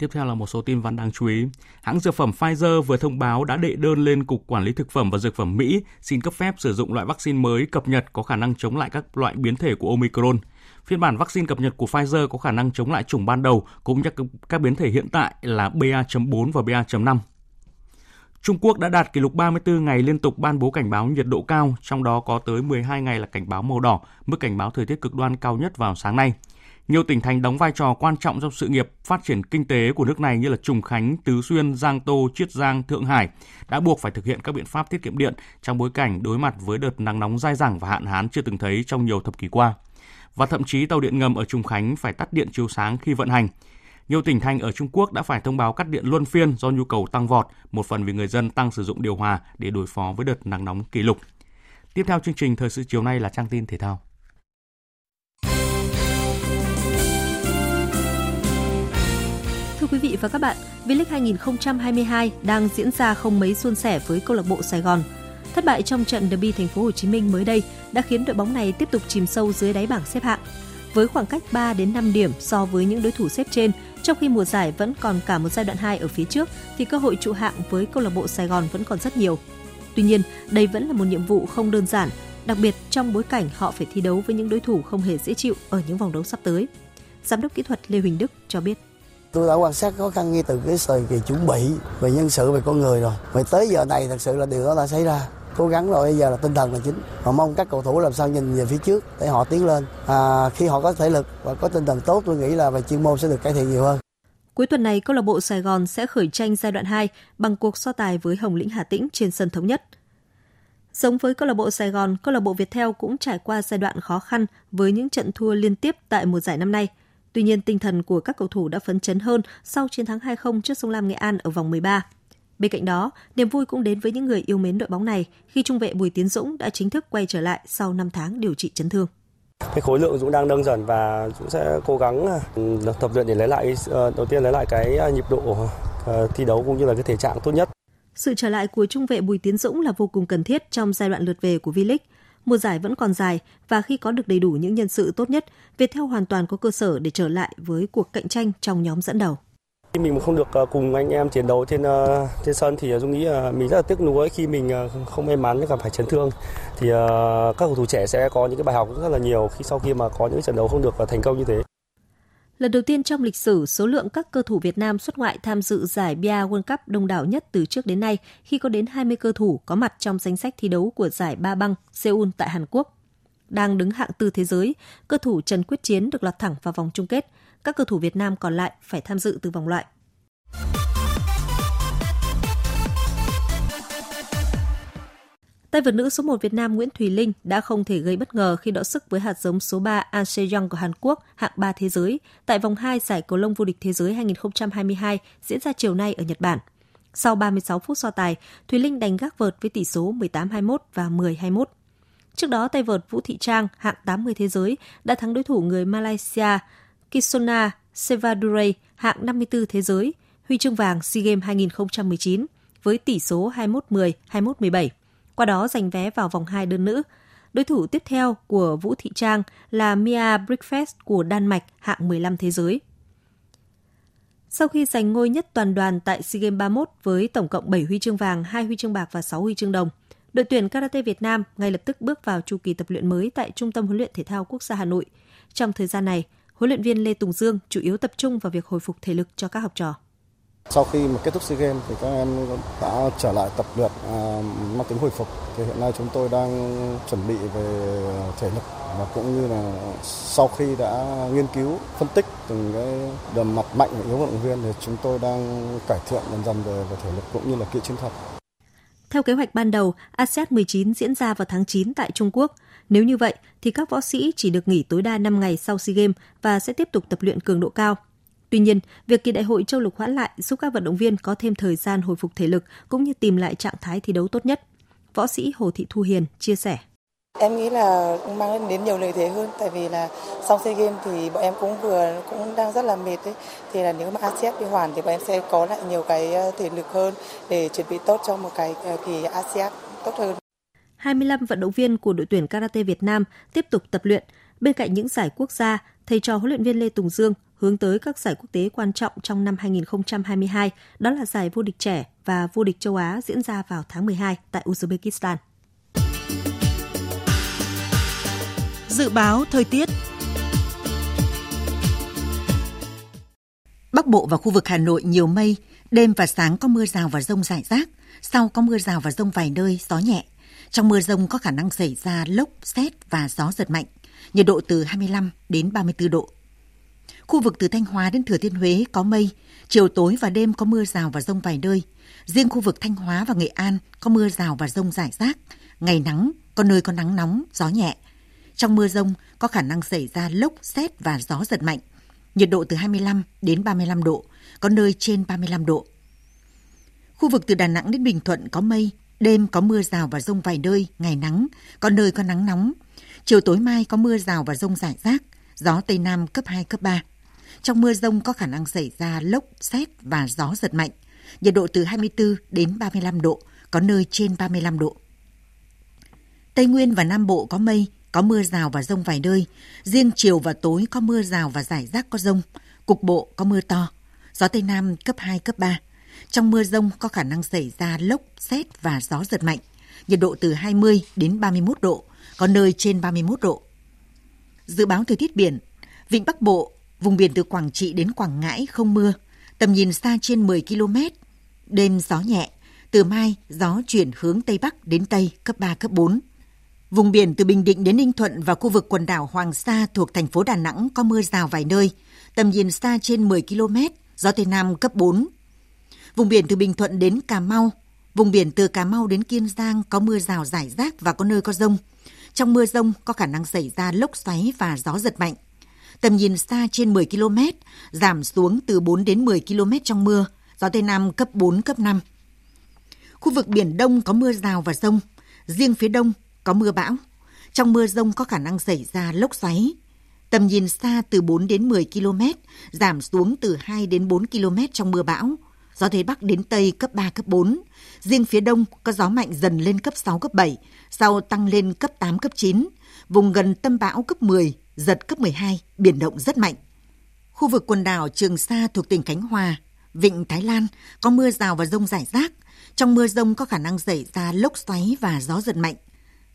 Tiếp theo là một số tin vắn đáng chú ý. Hãng dược phẩm Pfizer vừa thông báo đã đệ đơn lên Cục Quản lý Thực phẩm và Dược phẩm Mỹ xin cấp phép sử dụng loại vaccine mới cập nhật có khả năng chống lại các loại biến thể của Omicron. Phiên bản vaccine cập nhật của Pfizer có khả năng chống lại chủng ban đầu cũng như các biến thể hiện tại là BA.4 và BA.5. Trung Quốc đã đạt kỷ lục 34 ngày liên tục ban bố cảnh báo nhiệt độ cao, trong đó có tới 12 ngày là cảnh báo màu đỏ, mức cảnh báo thời tiết cực đoan cao nhất vào sáng nay. Nhiều tỉnh thành đóng vai trò quan trọng trong sự nghiệp phát triển kinh tế của nước này như là Trùng Khánh, Tứ Xuyên, Giang Tô, Chiết Giang, Thượng Hải đã buộc phải thực hiện các biện pháp tiết kiệm điện trong bối cảnh đối mặt với đợt nắng nóng dai dẳng và hạn hán chưa từng thấy trong nhiều thập kỷ qua. Và thậm chí tàu điện ngầm ở Trùng Khánh phải tắt điện chiếu sáng khi vận hành. Nhiều tỉnh thành ở Trung Quốc đã phải thông báo cắt điện luân phiên do nhu cầu tăng vọt, một phần vì người dân tăng sử dụng điều hòa để đối phó với đợt nắng nóng kỷ lục. Tiếp theo chương trình thời sự chiều nay là trang tin thể thao. Quý vị và các bạn, V-League 2022 đang diễn ra không mấy suôn sẻ với câu lạc bộ Sài Gòn. Thất bại trong trận derby thành phố Hồ Chí Minh mới đây đã khiến đội bóng này tiếp tục chìm sâu dưới đáy bảng xếp hạng. Với khoảng cách 3 đến 5 điểm so với những đối thủ xếp trên, trong khi mùa giải vẫn còn cả một giai đoạn 2 ở phía trước thì cơ hội trụ hạng với câu lạc bộ Sài Gòn vẫn còn rất nhiều. Tuy nhiên, đây vẫn là một nhiệm vụ không đơn giản, đặc biệt trong bối cảnh họ phải thi đấu với những đối thủ không hề dễ chịu ở những vòng đấu sắp tới. Giám đốc kỹ thuật Lê Huỳnh Đức cho biết. Tôi đã quan sát khó khăn ngay từ cái thời kỳ chuẩn bị về nhân sự về con người rồi. Mà tới giờ này thật sự là điều đó đã xảy ra. Cố gắng rồi bây giờ là tinh thần là chính. Và mong các cầu thủ làm sao nhìn về phía trước để họ tiến lên. À, khi họ có thể lực và có tinh thần tốt tôi nghĩ là về chuyên môn sẽ được cải thiện nhiều hơn. Cuối tuần này, câu lạc bộ Sài Gòn sẽ khởi tranh giai đoạn 2 bằng cuộc so tài với Hồng Lĩnh Hà Tĩnh trên sân thống nhất. Giống với câu lạc bộ Sài Gòn, câu lạc bộ Viettel cũng trải qua giai đoạn khó khăn với những trận thua liên tiếp tại mùa giải năm nay. Tuy nhiên, tinh thần của các cầu thủ đã phấn chấn hơn sau chiến thắng 2-0 trước Sông Lam Nghệ An ở vòng 13. Bên cạnh đó, niềm vui cũng đến với những người yêu mến đội bóng này khi trung vệ Bùi Tiến Dũng đã chính thức quay trở lại sau 5 tháng điều trị chấn thương. Cái khối lượng Dũng đang nâng dần và Dũng sẽ cố gắng ừ, tập luyện để lấy lại ờ, đầu tiên lấy lại cái ờ, nhịp độ ờ, thi đấu cũng như là cái thể trạng tốt nhất. Sự trở lại của trung vệ Bùi Tiến Dũng là vô cùng cần thiết trong giai đoạn lượt về của V-League. Mùa giải vẫn còn dài và khi có được đầy đủ những nhân sự tốt nhất, Viettel hoàn toàn có cơ sở để trở lại với cuộc cạnh tranh trong nhóm dẫn đầu. Khi mình không được ờ, cùng anh em chiến đấu trên ờ, trên sân thì ờ, Dung nghĩ mình rất là tiếc nuối khi mình không may mắn gặp phải chấn thương. Thì các cầu thủ trẻ sẽ có những cái bài học rất là nhiều khi sau khi mà có những trận đấu không được thành công như thế. Lần đầu tiên trong lịch sử, số lượng các cơ thủ Việt Nam xuất ngoại tham dự giải Bia World Cup đông đảo nhất từ trước đến nay khi có đến 20 cơ thủ có mặt trong danh sách thi đấu của giải Ba Băng Seoul tại Hàn Quốc. Đang đứng hạng tư thế giới, cơ thủ Trần Quyết Chiến được lọt thẳng vào vòng chung kết. Các cơ thủ Việt Nam còn lại phải tham dự từ vòng loại. Tay vợt nữ số 1 Việt Nam Nguyễn Thùy Linh đã không thể gây bất ngờ khi đọ sức với hạt giống số 3 An Se-young của Hàn Quốc hạng 3 thế giới tại vòng 2 giải cầu lông vô địch thế giới 2022 diễn ra chiều nay ở Nhật Bản. Sau 36 phút so tài, Thùy Linh đánh gác vợt với tỷ số 18-21 và 10-21. Trước đó, tay vợt Vũ Thị Trang hạng 80 thế giới đã thắng đối thủ người Malaysia Kisona Sevadure hạng 54 thế giới, huy chương vàng SEA Games 2019 với tỷ số 21-10, 21-17 qua đó giành vé vào vòng 2 đơn nữ. Đối thủ tiếp theo của Vũ Thị Trang là Mia Brickfest của Đan Mạch hạng 15 thế giới. Sau khi giành ngôi nhất toàn đoàn tại SEA Games 31 với tổng cộng 7 huy chương vàng, 2 huy chương bạc và 6 huy chương đồng, đội tuyển karate Việt Nam ngay lập tức bước vào chu kỳ tập luyện mới tại Trung tâm huấn luyện thể thao quốc gia Hà Nội. Trong thời gian này, huấn luyện viên Lê Tùng Dương chủ yếu tập trung vào việc hồi phục thể lực cho các học trò. Sau khi mà kết thúc SEA Games thì các em đã trở lại tập luyện à, mang tính hồi phục. Thì hiện nay chúng tôi đang chuẩn bị về thể lực và cũng như là sau khi đã nghiên cứu phân tích từng cái đầm mặt mạnh và yếu vận động viên thì chúng tôi đang cải thiện dần dần về, về thể lực cũng như là kỹ chiến thuật. Theo kế hoạch ban đầu, ASEAN 19 diễn ra vào tháng 9 tại Trung Quốc. Nếu như vậy, thì các võ sĩ chỉ được nghỉ tối đa 5 ngày sau SEA Games và sẽ tiếp tục tập luyện cường độ cao. Tuy nhiên, việc kỳ đại hội châu lục hoãn lại giúp các vận động viên có thêm thời gian hồi phục thể lực cũng như tìm lại trạng thái thi đấu tốt nhất. Võ sĩ Hồ Thị Thu Hiền chia sẻ. Em nghĩ là mang đến nhiều lợi thế hơn tại vì là sau SEA Games thì bọn em cũng vừa cũng đang rất là mệt đấy. Thì là nếu mà ASEAN đi hoàn thì bọn em sẽ có lại nhiều cái ờ, thể lực hơn để chuẩn bị tốt cho một cái ờ, kỳ ASEAN tốt hơn. 25 vận động viên của đội tuyển karate Việt Nam tiếp tục tập luyện. Bên cạnh những giải quốc gia, thầy trò huấn luyện viên Lê Tùng Dương hướng tới các giải quốc tế quan trọng trong năm 2022, đó là giải vô địch trẻ và vô địch châu Á diễn ra vào tháng 12 tại Uzbekistan. Dự báo thời tiết Bắc Bộ và khu vực Hà Nội nhiều mây, đêm và sáng có mưa rào và rông rải rác, sau có mưa rào và rông vài nơi, gió nhẹ. Trong mưa rông có khả năng xảy ra lốc, xét và gió giật mạnh, nhiệt độ từ 25 đến 34 độ. Khu vực từ Thanh Hóa đến Thừa Thiên Huế có mây, chiều tối và đêm có mưa rào và rông vài nơi. Riêng khu vực Thanh Hóa và Nghệ An có mưa rào và rông rải rác, ngày nắng, có nơi có nắng nóng, gió nhẹ. Trong mưa rông có khả năng xảy ra lốc, xét và gió giật mạnh. Nhiệt độ từ 25 đến 35 độ, có nơi trên 35 độ. Khu vực từ Đà Nẵng đến Bình Thuận có mây, đêm có mưa rào và rông vài nơi, ngày nắng, có nơi có nắng nóng. Chiều tối mai có mưa rào và rông rải rác, gió Tây Nam cấp 2, cấp 3. Trong mưa rông có khả năng xảy ra lốc, xét và gió giật mạnh. Nhiệt độ từ 24 đến 35 độ, có nơi trên 35 độ. Tây Nguyên và Nam Bộ có mây, có mưa rào và rông vài nơi. Riêng chiều và tối có mưa rào và rải rác có rông. Cục bộ có mưa to. Gió Tây Nam cấp 2, cấp 3. Trong mưa rông có khả năng xảy ra lốc, xét và gió giật mạnh. Nhiệt độ từ 20 đến 31 độ, có nơi trên 31 độ. Dự báo thời tiết biển, Vịnh Bắc Bộ Vùng biển từ Quảng Trị đến Quảng Ngãi không mưa, tầm nhìn xa trên 10 km. Đêm gió nhẹ, từ mai gió chuyển hướng Tây Bắc đến Tây cấp 3, cấp 4. Vùng biển từ Bình Định đến Ninh Thuận và khu vực quần đảo Hoàng Sa thuộc thành phố Đà Nẵng có mưa rào vài nơi, tầm nhìn xa trên 10 km, gió Tây Nam cấp 4. Vùng biển từ Bình Thuận đến Cà Mau, Vùng biển từ Cà Mau đến Kiên Giang có mưa rào rải rác và có nơi có rông. Trong mưa rông có khả năng xảy ra lốc xoáy và gió giật mạnh. Tầm nhìn xa trên 10 km, giảm xuống từ 4 đến 10 km trong mưa, gió Tây Nam cấp 4, cấp 5. Khu vực Biển Đông có mưa rào và rông, riêng phía Đông có mưa bão. Trong mưa rông có khả năng xảy ra lốc xoáy. Tầm nhìn xa từ 4 đến 10 km, giảm xuống từ 2 đến 4 km trong mưa bão. Gió Tây Bắc đến Tây cấp 3, cấp 4. Riêng phía Đông có gió mạnh dần lên cấp 6, cấp 7, sau tăng lên cấp 8, cấp 9. Vùng gần tâm bão cấp 10, giật cấp 12, biển động rất mạnh. Khu vực quần đảo Trường Sa thuộc tỉnh Khánh Hòa, Vịnh Thái Lan có mưa rào và rông rải rác. Trong mưa rông có khả năng xảy ra lốc xoáy và gió giật mạnh.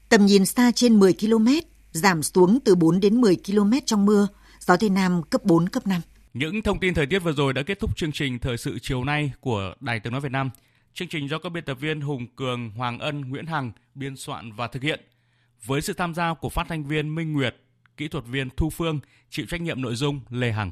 Tầm nhìn xa trên 10 km, giảm xuống từ 4 đến 10 km trong mưa, gió Tây Nam cấp 4, cấp 5. Những thông tin thời tiết vừa rồi đã kết thúc chương trình Thời sự chiều nay của Đài Tiếng Nói Việt Nam. Chương trình do các biên tập viên Hùng Cường, Hoàng Ân, Nguyễn Hằng biên soạn và thực hiện. Với sự tham gia của phát thanh viên Minh Nguyệt, kỹ thuật viên Thu Phương, chịu trách nhiệm nội dung Lê Hằng.